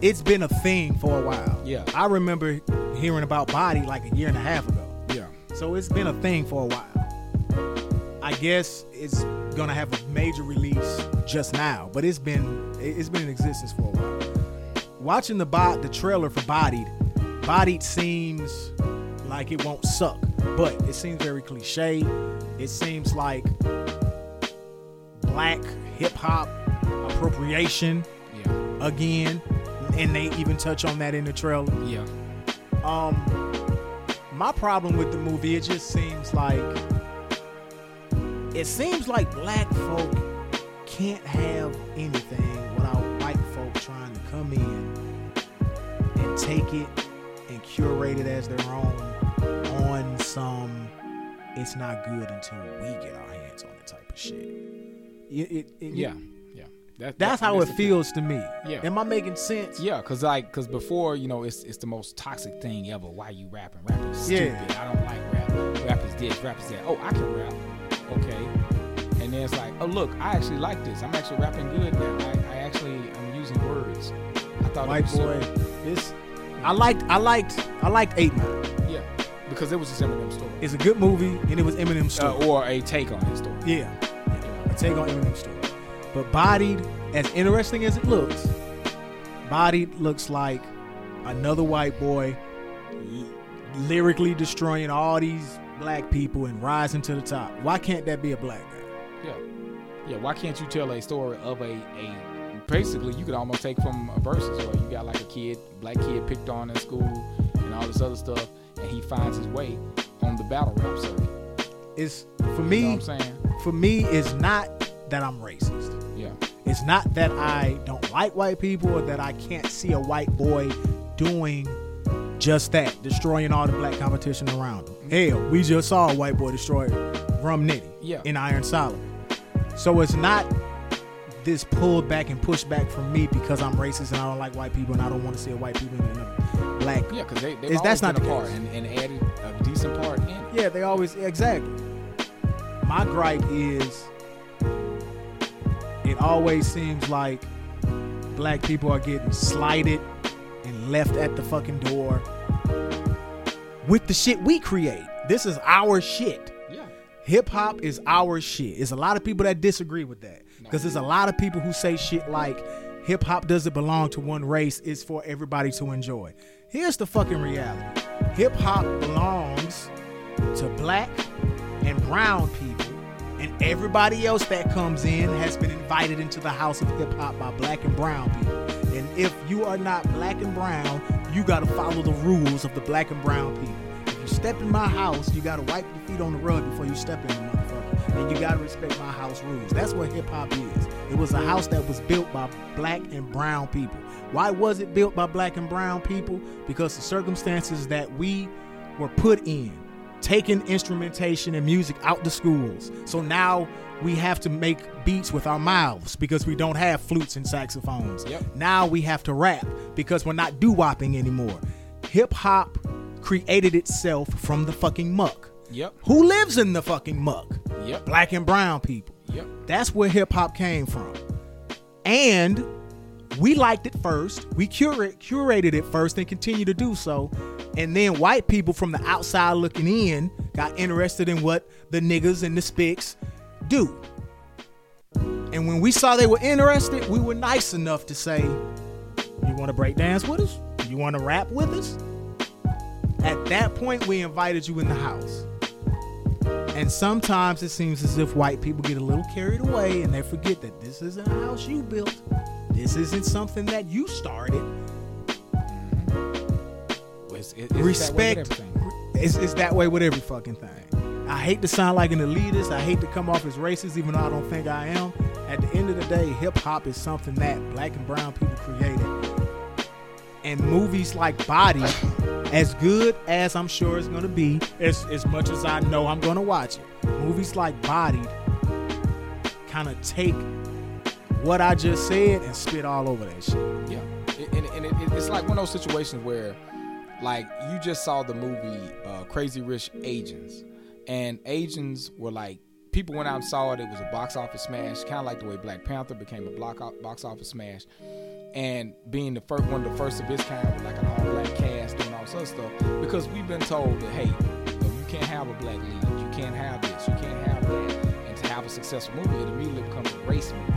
it's been a thing for a while. Yeah. I remember hearing about Bodied like a year and a half ago. yeah, So it's been a thing for a while. I guess it's gonna have a major release just now, but it's been it's been in existence for a while. Watching the bot the trailer for Bodied, Bodied seems like it won't suck, but it seems very cliche. It seems like black hip hop appropriation yeah, again, and they even touch on that in the trailer. yeah, Um, my problem with the movie, it just seems like it seems like black folk can't have anything without white folk trying to come in and take it and curate it as their own some. Um, it's not good until we get our hands on it type of shit. It, it, it- yeah, yeah. That, That's that- how it the thing. feels to me. Yeah. Am I making sense? Yeah, cause like, cause before, you know, it's it's the most toxic thing ever. Why you rapping? Rapping is Yeah. stupid. I don't like rap. Rap is this. Rap is that. Oh, I can rap. Okay. And then it's like, oh look, I actually like this. I'm actually rapping good now. I, actually I'm using words. I thought White it was boy, this I liked. I liked. I liked Eight Mile. Because it was just Eminem story, It's a good movie, and it was Eminem's story. uh, or a take on his story. yeah, yeah, a take on Eminem's story. But Bodied, as interesting as it looks, Bodied looks like another white boy lyrically destroying all these black people and rising to the top. Why can't that be a black guy? Yeah, yeah. Why can't you tell a story of a a basically you could almost take from a Versus where you got like a kid, black kid picked on in school and all this other stuff, and he finds his way on the battle rap circuit. It's for You me. know what I'm saying? For me, it's not that I'm racist. Yeah, It's not that I don't like white people or that I can't see a white boy doing just that, destroying all the black competition around him. Mm-hmm. Hell, we just saw a white boy destroy Rum Nitty Yeah. in Iron Solomon. So it's not this pulled back and pushed back from me because I'm racist and I don't like white people and I don't want to see a white people in a black. yeah. Because they they've Is- that's not the part and, and added a decent part in it. Yeah, they always exactly. My gripe is it always seems like black people are getting slighted and left at the fucking door with the shit we create. This is our shit. Yeah, Hip hop is our shit. There's a lot of people that disagree with that because there's a lot of people who say shit like hip hop doesn't belong to one race, it's for everybody to enjoy. Here's the fucking reality hip hop belongs to black and brown people, and everybody else that comes in has been invited into the house of hip hop by black and brown people. And if you are not black and brown, you gotta follow the rules of the black and brown people. If you step in my house, you gotta wipe your feet on the rug before you step in the motherfucker. And you gotta respect my house rules. That's what hip hop is. It was a house that was built by black and brown people. Why was it built by black and brown people? Because the circumstances that we were put in taking instrumentation and music out the schools. So now we have to make beats with our mouths because we don't have flutes and saxophones. Yep. Now we have to rap because we're not doo wopping anymore. Hip hop created itself from the fucking muck. Yep. Who lives in the fucking muck? Yep. Black and brown people. Yep. That's where hip hop came from. And we liked it first. We curate, curated it first and continue to do so. And then white people from the outside looking in got interested in what the niggas and the spicks do. And when we saw they were interested, we were nice enough to say, You want to break dance with us? You want to rap with us? At that point, we invited you in the house. And sometimes it seems as if white people get a little carried away and they forget that this isn't a house you built. This isn't something that you started. It's, it- it's that way with Respect is, is that way with every fucking thing. I hate to sound like an elitist. I hate to come off as racist, even though I don't think I am. At the end of the day, hip hop is something that black and brown people created. And movies like Bodied, as good as I'm sure it's gonna be, as, as much as I know I'm gonna watch it, movies like Bodied kind of take what I just said and spit all over that shit. Yeah, and, and it, it- it's like one of those situations where, like, you just saw the movie uh, Crazy Rich Asians, and Asians were like people went out and saw it. It was a box office smash, kind of like the way Black Panther became a block box office smash. And being the first one of the first of its kind with like an all black cast and all of stuff, because we've been told that hey, you can't have a black lead, you can't have this, you can't have that, and to have a successful movie, it immediately becomes a race movie.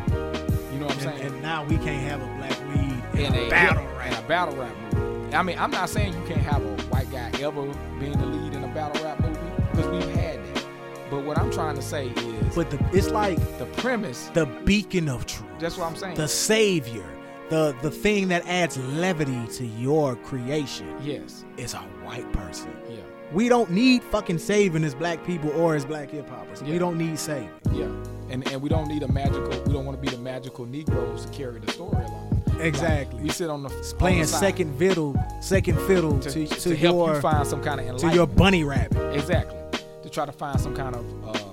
You know what I'm And, saying? and now we can't have a black lead in, in a, battle in rap. a battle rap movie. I mean, I'm not saying you can't have a white guy ever being the lead in a battle rap movie because we've had that. But what I'm trying to say is But the, it's like the premise. the beacon of truth, That's what I'm saying. the savior, the the thing that adds levity to your creation yes. is a white person. Yeah. We don't need fucking saving as black people or as black hip hoppers. We don't need saving. Yeah. And and we don't need a magical. We don't want to be the magical Negroes to carry the story along. Exactly. Like, we sit on the on Playing the side second fiddle, second fiddle to, to, to, to, help your you find some kind of to your bunny rabbit. exactly. To try to find some kind of uh,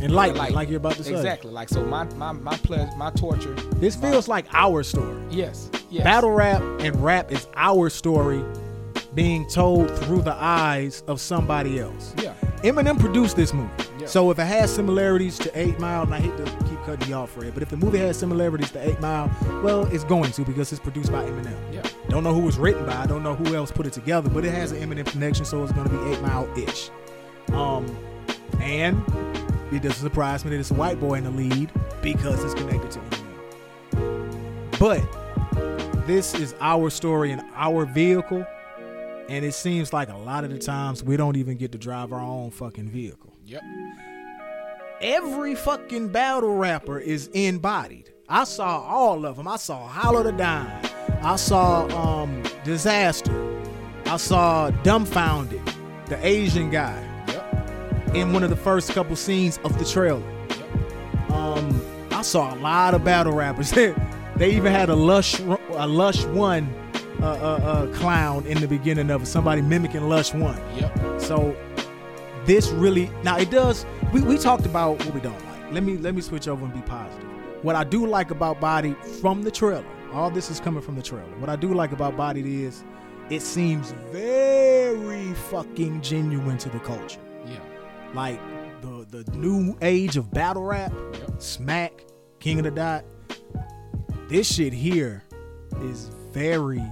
Enlightenment, like you're about to say. Exactly. Like so, my my my ple- my torture. This my- feels like our story. Yes. Yes. Battle rap and rap is our story being told through the eyes of somebody else. Yeah. Eminem produced this movie. Yeah. So if it has similarities to 8 Mile, and I hate to keep cutting you off for it, but if the movie has similarities to 8 Mile, well, it's going to because it's produced by Eminem. Yeah. Don't know who was written by, I don't know who else put it together, but it has an Eminem connection, so it's going to be 8 Mile ish. Um, and it doesn't surprise me that it's a white boy in the lead because it's connected to Eminem. But this is our story and our vehicle, and it seems like a lot of the times we don't even get to drive our own fucking vehicle. Yep. Every fucking battle rapper is embodied. I saw all of them. I saw Hollow the Don. I saw um, Dizaster. I saw Dumbfoundead, the Asian guy. In one of the first couple scenes of the trailer. Um, I saw a lot of battle rappers. [laughs] they even had a lush, a lush one, uh, uh, uh, clown in the beginning of it. Somebody mimicking lush one. Yep. So this really now it does. We, we talked about what we don't like. Let me let me switch over and be positive. What I do like about Bodied from the trailer. All this is coming from the trailer. What I do like about Bodied is it seems very fucking genuine to the culture. Like the the new age of battle rap. Smack, King of the Dot. This shit here is very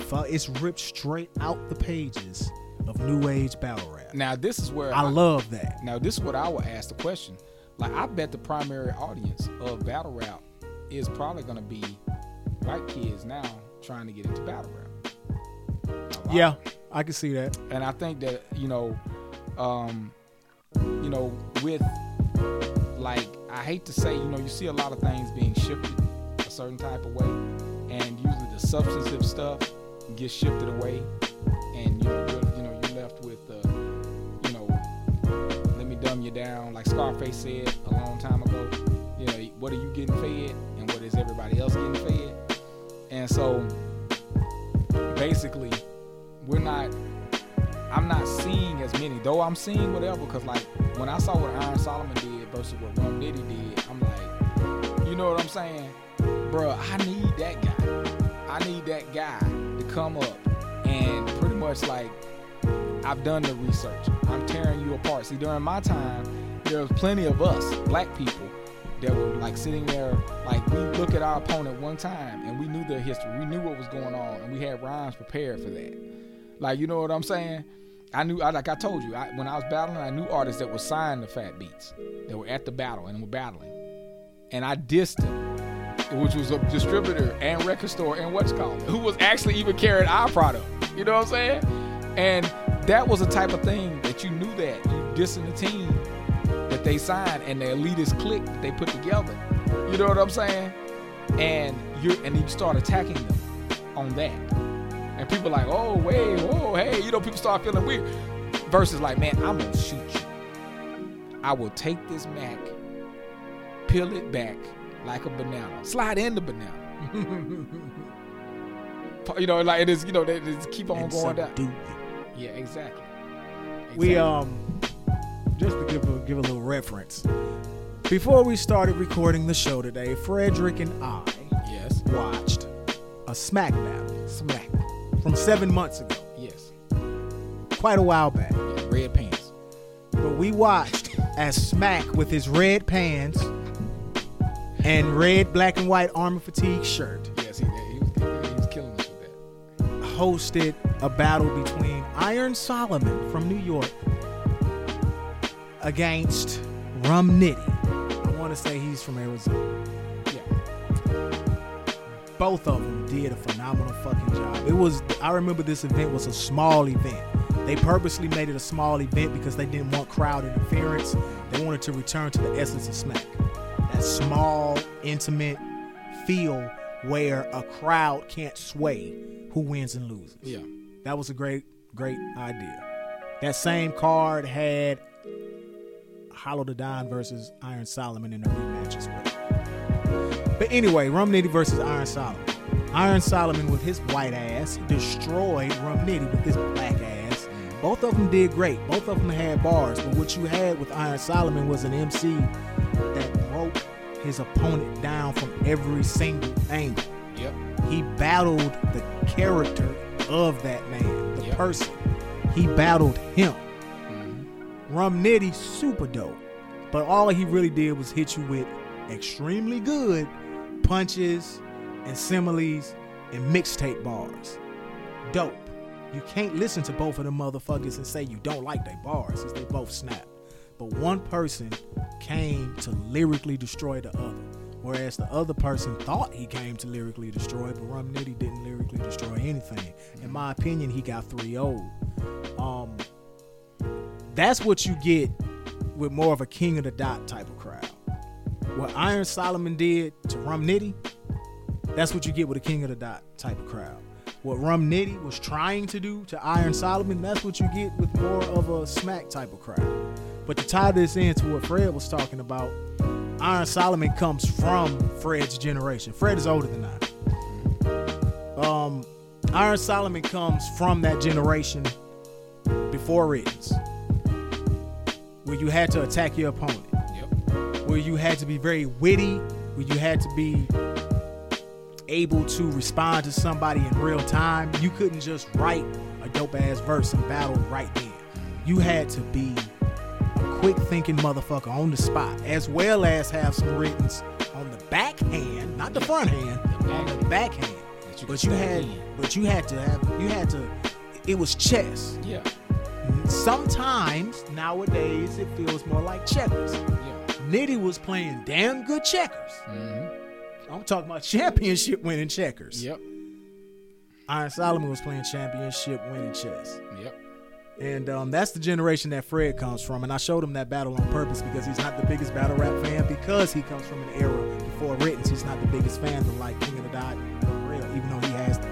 fu- it's ripped straight out the pages of new age battle rap. Now this is where I love that. Now this is what I would ask the question. Like I bet the primary audience of battle rap is probably gonna be white kids now trying to get into battle rap. Yeah, I can see that. And I think that, you know, um, you know, with like I hate to say, you know, you see a lot of things being shifted a certain type of way, and usually the substantive stuff gets shifted away, and you you know, you're left with, uh, you know, let me dumb you down, like Scarface said a long time ago. You know, what are you getting fed, and what is everybody else getting fed? And so, basically, we're not I'm not seeing as many, though I'm seeing whatever. Cause like when I saw what Iron Solomon did versus what Rum Nitty did, I'm like, you know what I'm saying, Bruh, I need that guy. I need that guy to come up and pretty much like I've done the research. I'm tearing you apart. See, during my time, there was plenty of us, black people, that were like sitting there, like we look at our opponent one time and we knew their history. We knew what was going on and we had rhymes prepared for that. Like, you know what I'm saying? I knew, I, like I told you, I, when I was battling, I knew artists that were signed to Fat Beats, that were at the battle and were battling. And I dissed them, which was a distributor and record store and what's called, who was actually even carrying our product. You know what I'm saying? And that was the type of thing that you knew that you dissing the team that they signed and the elitist clique that they put together. You know what I'm saying? And you and you start attacking them on that. And people like, oh wait, oh hey, you know, people start feeling weird. Versus like, man, I'm gonna shoot you. I will take this Mac, peel it back like a banana, slide in the banana. [laughs] you know, like it is, you know, they just keep on And going down. subdue you. Yeah, exactly. We um just to give a give a little reference. Before we started recording the show today, Frederick and I yes, watched a smack battle smack. From seven months ago, Yes, quite a while back. yeah, red pants. But we watched as Smack with his red pants and red black and white armor fatigue shirt Yes, he, he, was, he was killing us with that. hosted a battle between Iron Solomon from New York against Rum Nitty. I want to say he's from Arizona. Both of them did a phenomenal fucking job. It was I remember this event was a small event. They purposely made it a small event because they didn't want crowd interference. They wanted to return to the essence of Smack. That small, intimate feel where a crowd can't sway who wins and loses. yeah, That was a great, great idea. That same card had Hollow the Don versus Iron Solomon in a rematch as well. But anyway, Rum Nitty versus Iron Solomon. Iron Solomon with his white ass destroyed Rum Nitty with his black ass. Both of them did great. Both of them had bars. But what you had with Iron Solomon was an MC that broke his opponent down from every single angle yep, he battled the character of that man, the Yep. person. He battled him. Mhm. Rum Nitty, super dope. But all he really did was hit you with extremely good punches and similes and mixtape bars. Dope. You can't listen to both of them motherfuckers and say you don't like their bars since they both snap. But one person came to lyrically destroy the other. Whereas the other person thought he came to lyrically destroy, but Rum Nitty didn't lyrically destroy anything. In my opinion, he got 3 0. Um, that's what you get with more of a king of the dot type of crowd. What Iron Solomon did to Rum Nitty, that's what you get with a king of the dot type of crowd. What Rum Nitty was trying to do to Iron Solomon, that's what you get with more of a smack type of crowd. But to tie this into what Fred was talking about, Iron Solomon comes from Fred's generation. Fred is older than I. Um, Iron Solomon comes from that generation before writtens, where you had to attack your opponent, where you had to be very witty, where you had to be able to respond to somebody in real time. You couldn't just write a dope ass verse and battle right then. You had to be a quick thinking motherfucker on the spot, as well as have some writtens on the backhand, not the front hand, on the backhand. You But you had, in. but you had to have, you had to. It was chess. yeah, Sometimes nowadays it feels more like checkers. yeah, Nitty was playing damn good checkers. hmm I'm talking about championship winning checkers. yep, Iron Solomon was playing championship winning chess. yep, And um, that's the generation that Fred comes from. And I showed him that battle on purpose because he's not the biggest battle rap fan because he comes from an era before writtens. He's not the biggest fan of like King of the Dot and Real, even though he has the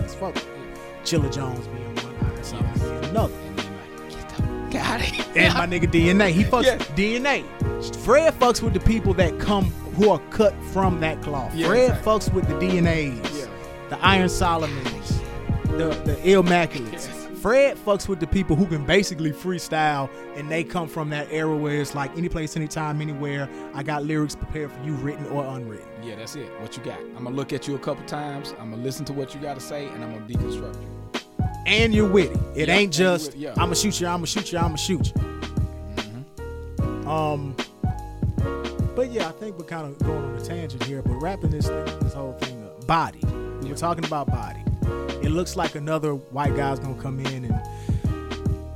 does fuck with. Chilla Jones being one, Iron Solomon being another. And then like get the fuck out of here. And my nigga DNA. He fucks Yeah. DNA. Fred fucks with the people that come who are cut from that cloth. Yeah, Fred exactly. fucks with the DNAs. Yeah. The Iron Solomons. The the Illmaculates. Yes. Fred fucks with the people who can basically freestyle and they come from that era where it's like any place, anytime, anywhere. I got lyrics prepared for you, written or unwritten. Yeah, that's it. What you got? I'm gonna look at you a couple times. I'm gonna listen to what you got to say, and I'm gonna deconstruct you. And you're witty. It Yeah, ain't just yeah. I'ma shoot you, I'ma shoot you, I'ma shoot you. Mm-hmm. Um but yeah, I think we're kind of going on a tangent here, but wrapping this this whole thing up. Bodied. Yeah. were talking about Bodied. It looks like another white guy's gonna come in and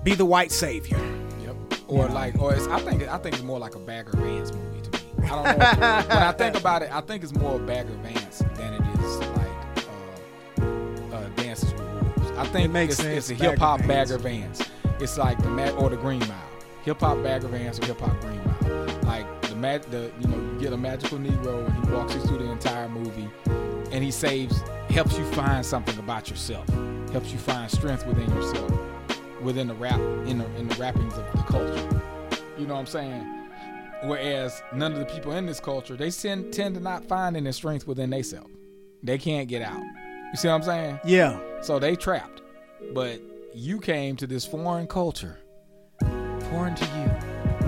be the white savior. Yep. Or like, or it's, I think I think it's more like a Bagger Vance movie to me. I don't know. [laughs] when I think about it, I think it's more Bagger Vance than it I think It makes it's, sense, it's a hip hop Bagger Vance. It's like the Ma- or the Green Mile. Hip hop Bagger Vance or hip hop Green Mile. Like the mag, the you know you get a magical Negro and he walks you through the entire movie, and he saves, helps you find something about yourself, helps you find strength within yourself, within the rap in the in the wrappings of the culture. You know what I'm saying? Whereas none of the people in this culture, they tend, tend to not find any strength within themselves. They can't get out. You see what I'm saying? Yeah. So they trapped. But you came to this foreign culture, foreign to you,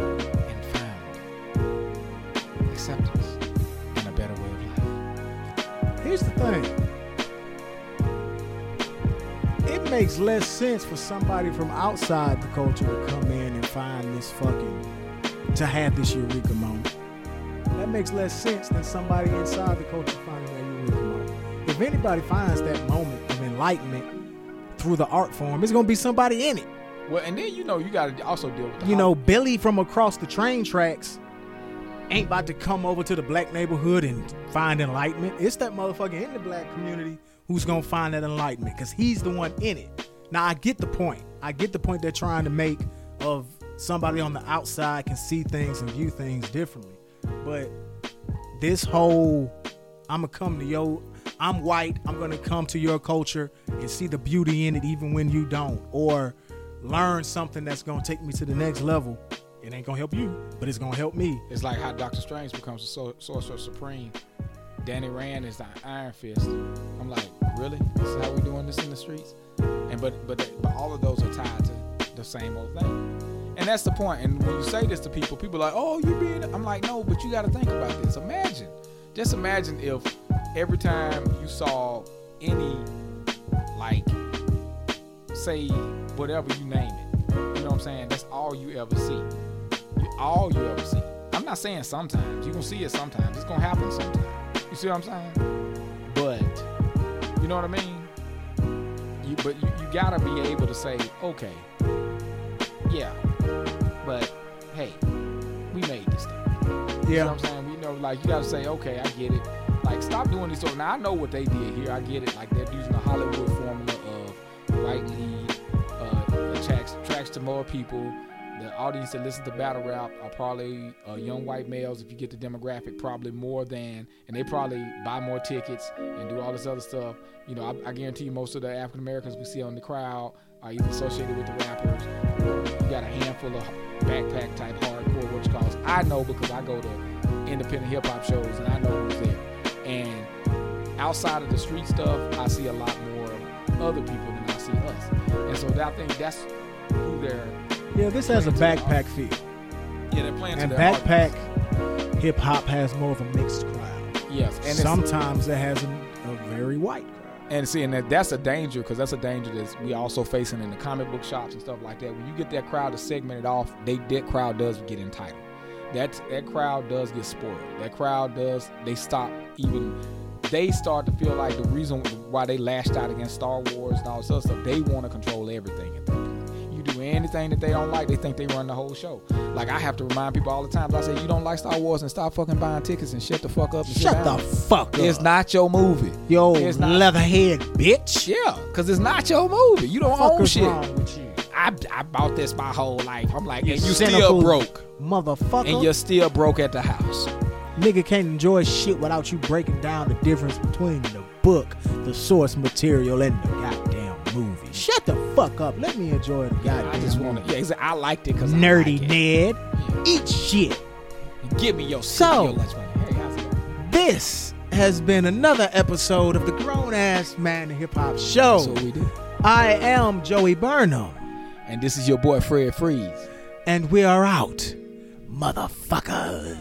and found acceptance and a better way of life. Here's the thing. It makes less sense for somebody from outside the culture to come in and find this fucking to have this eureka moment. That makes less sense than somebody inside the culture finding that eureka moment. If anybody finds that moment of enlightenment through the art form, it's gonna be somebody in it. Well, and then you know you got to also deal with You know, Billy from across the train tracks ain't about to come over to the black neighborhood and find enlightenment. It's that motherfucker in the black community who's gonna find that enlightenment because he's the one in it. Now I get the point. I get the point they're trying to make of somebody on the outside can see things and view things differently. But this whole I'm gonna come to your I'm white, I'm gonna come to your culture and see the beauty in it even when you don't. Or learn something that's gonna take me to the next level. It ain't gonna help you, but it's gonna help me. It's like how Doctor Strange becomes a sor- sorcerer supreme. Danny Rand is the Iron Fist. I'm like, really? This is how we doing this in the streets? And but but but all of those are tied to the same old thing. And that's the point. And when you say this to people, people are like, oh, you're being. I'm like, no, but you got to think about this. Imagine, just imagine if every time you saw any like say whatever you name it, you know what I'm saying? That's all you ever see. All you ever see. I'm not saying sometimes. You gonna see it sometimes. It's gonna happen sometimes. You see what I'm saying? But you know what I mean? You but you, you gotta be able to say, okay, yeah, but hey, we made this thing. You know what Yeah. I'm saying? We know, like, you gotta say, okay, I get it. Like, stop doing this. So now I know what they did here. I get it. Like, they're using the Hollywood formula of right lead, uh, attracts, attracts to more people. The audience that listens to battle rap are probably uh, young white males. If you get the demographic, probably more than, and they probably buy more tickets and do all this other stuff. You know, I, I guarantee most of the African Americans we see on the crowd are either associated with the rappers you got a handful of backpack type hardcore, which you call it. I know because I go to independent hip hop shows and I know who's there. And outside of the street stuff, I see a lot more other people than I see us. And so that, I think that's who they're Yeah, this has a backpack feel. yeah they're playing And to backpack hip hop has more of a mixed crowd. Yes, and it's, Sometimes it has a, a very white crowd. and see, and that, that's a danger because that's a danger that we also facing in the comic book shops and stuff like that. When you get that crowd to segment it off, they that crowd does get entitled. That that crowd does get spoiled. That crowd does they stop even. They start to feel like the reason why they lashed out against Star Wars and all this other stuff. They want to control everything at that point. You do anything that they don't like, they think they run the whole show. Like I have to remind people all the time. I say you don't like Star Wars and stop fucking buying tickets and shut the fuck up. And Shut the fuck up. It's not your movie. Yo, It's not- leatherhead bitch. Yeah, because it's not your movie. You don't Fuck own shit. wrong with you? I, I bought this my whole life. I'm like, You and you still broke. Motherfucker. And you're still broke at the house. Nigga can't enjoy shit without you breaking down the difference between the book, the source material, and the goddamn movie. Shut the fuck up. Let me enjoy the goddamn I just want to. Yeah. I liked it because Nerdy I Ned. like it. Eat shit. Give me your So- your lunch money. Hey, how's it going? This has been another episode of the Grown Ass Man Hip Hop Show. That's what we do. I am Joey Burnham, And this is your boy Fred Freeze. and we are out, motherfuckers.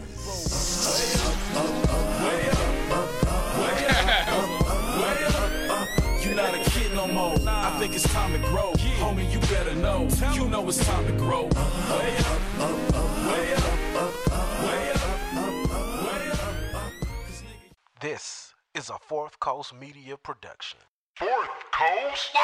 You're not a kid no more. I think it's time to grow. Homie, you better know. You know it's time to grow. Way up, way up, way up, way up. This is a Fourth Coast Media production. Fourth Coast?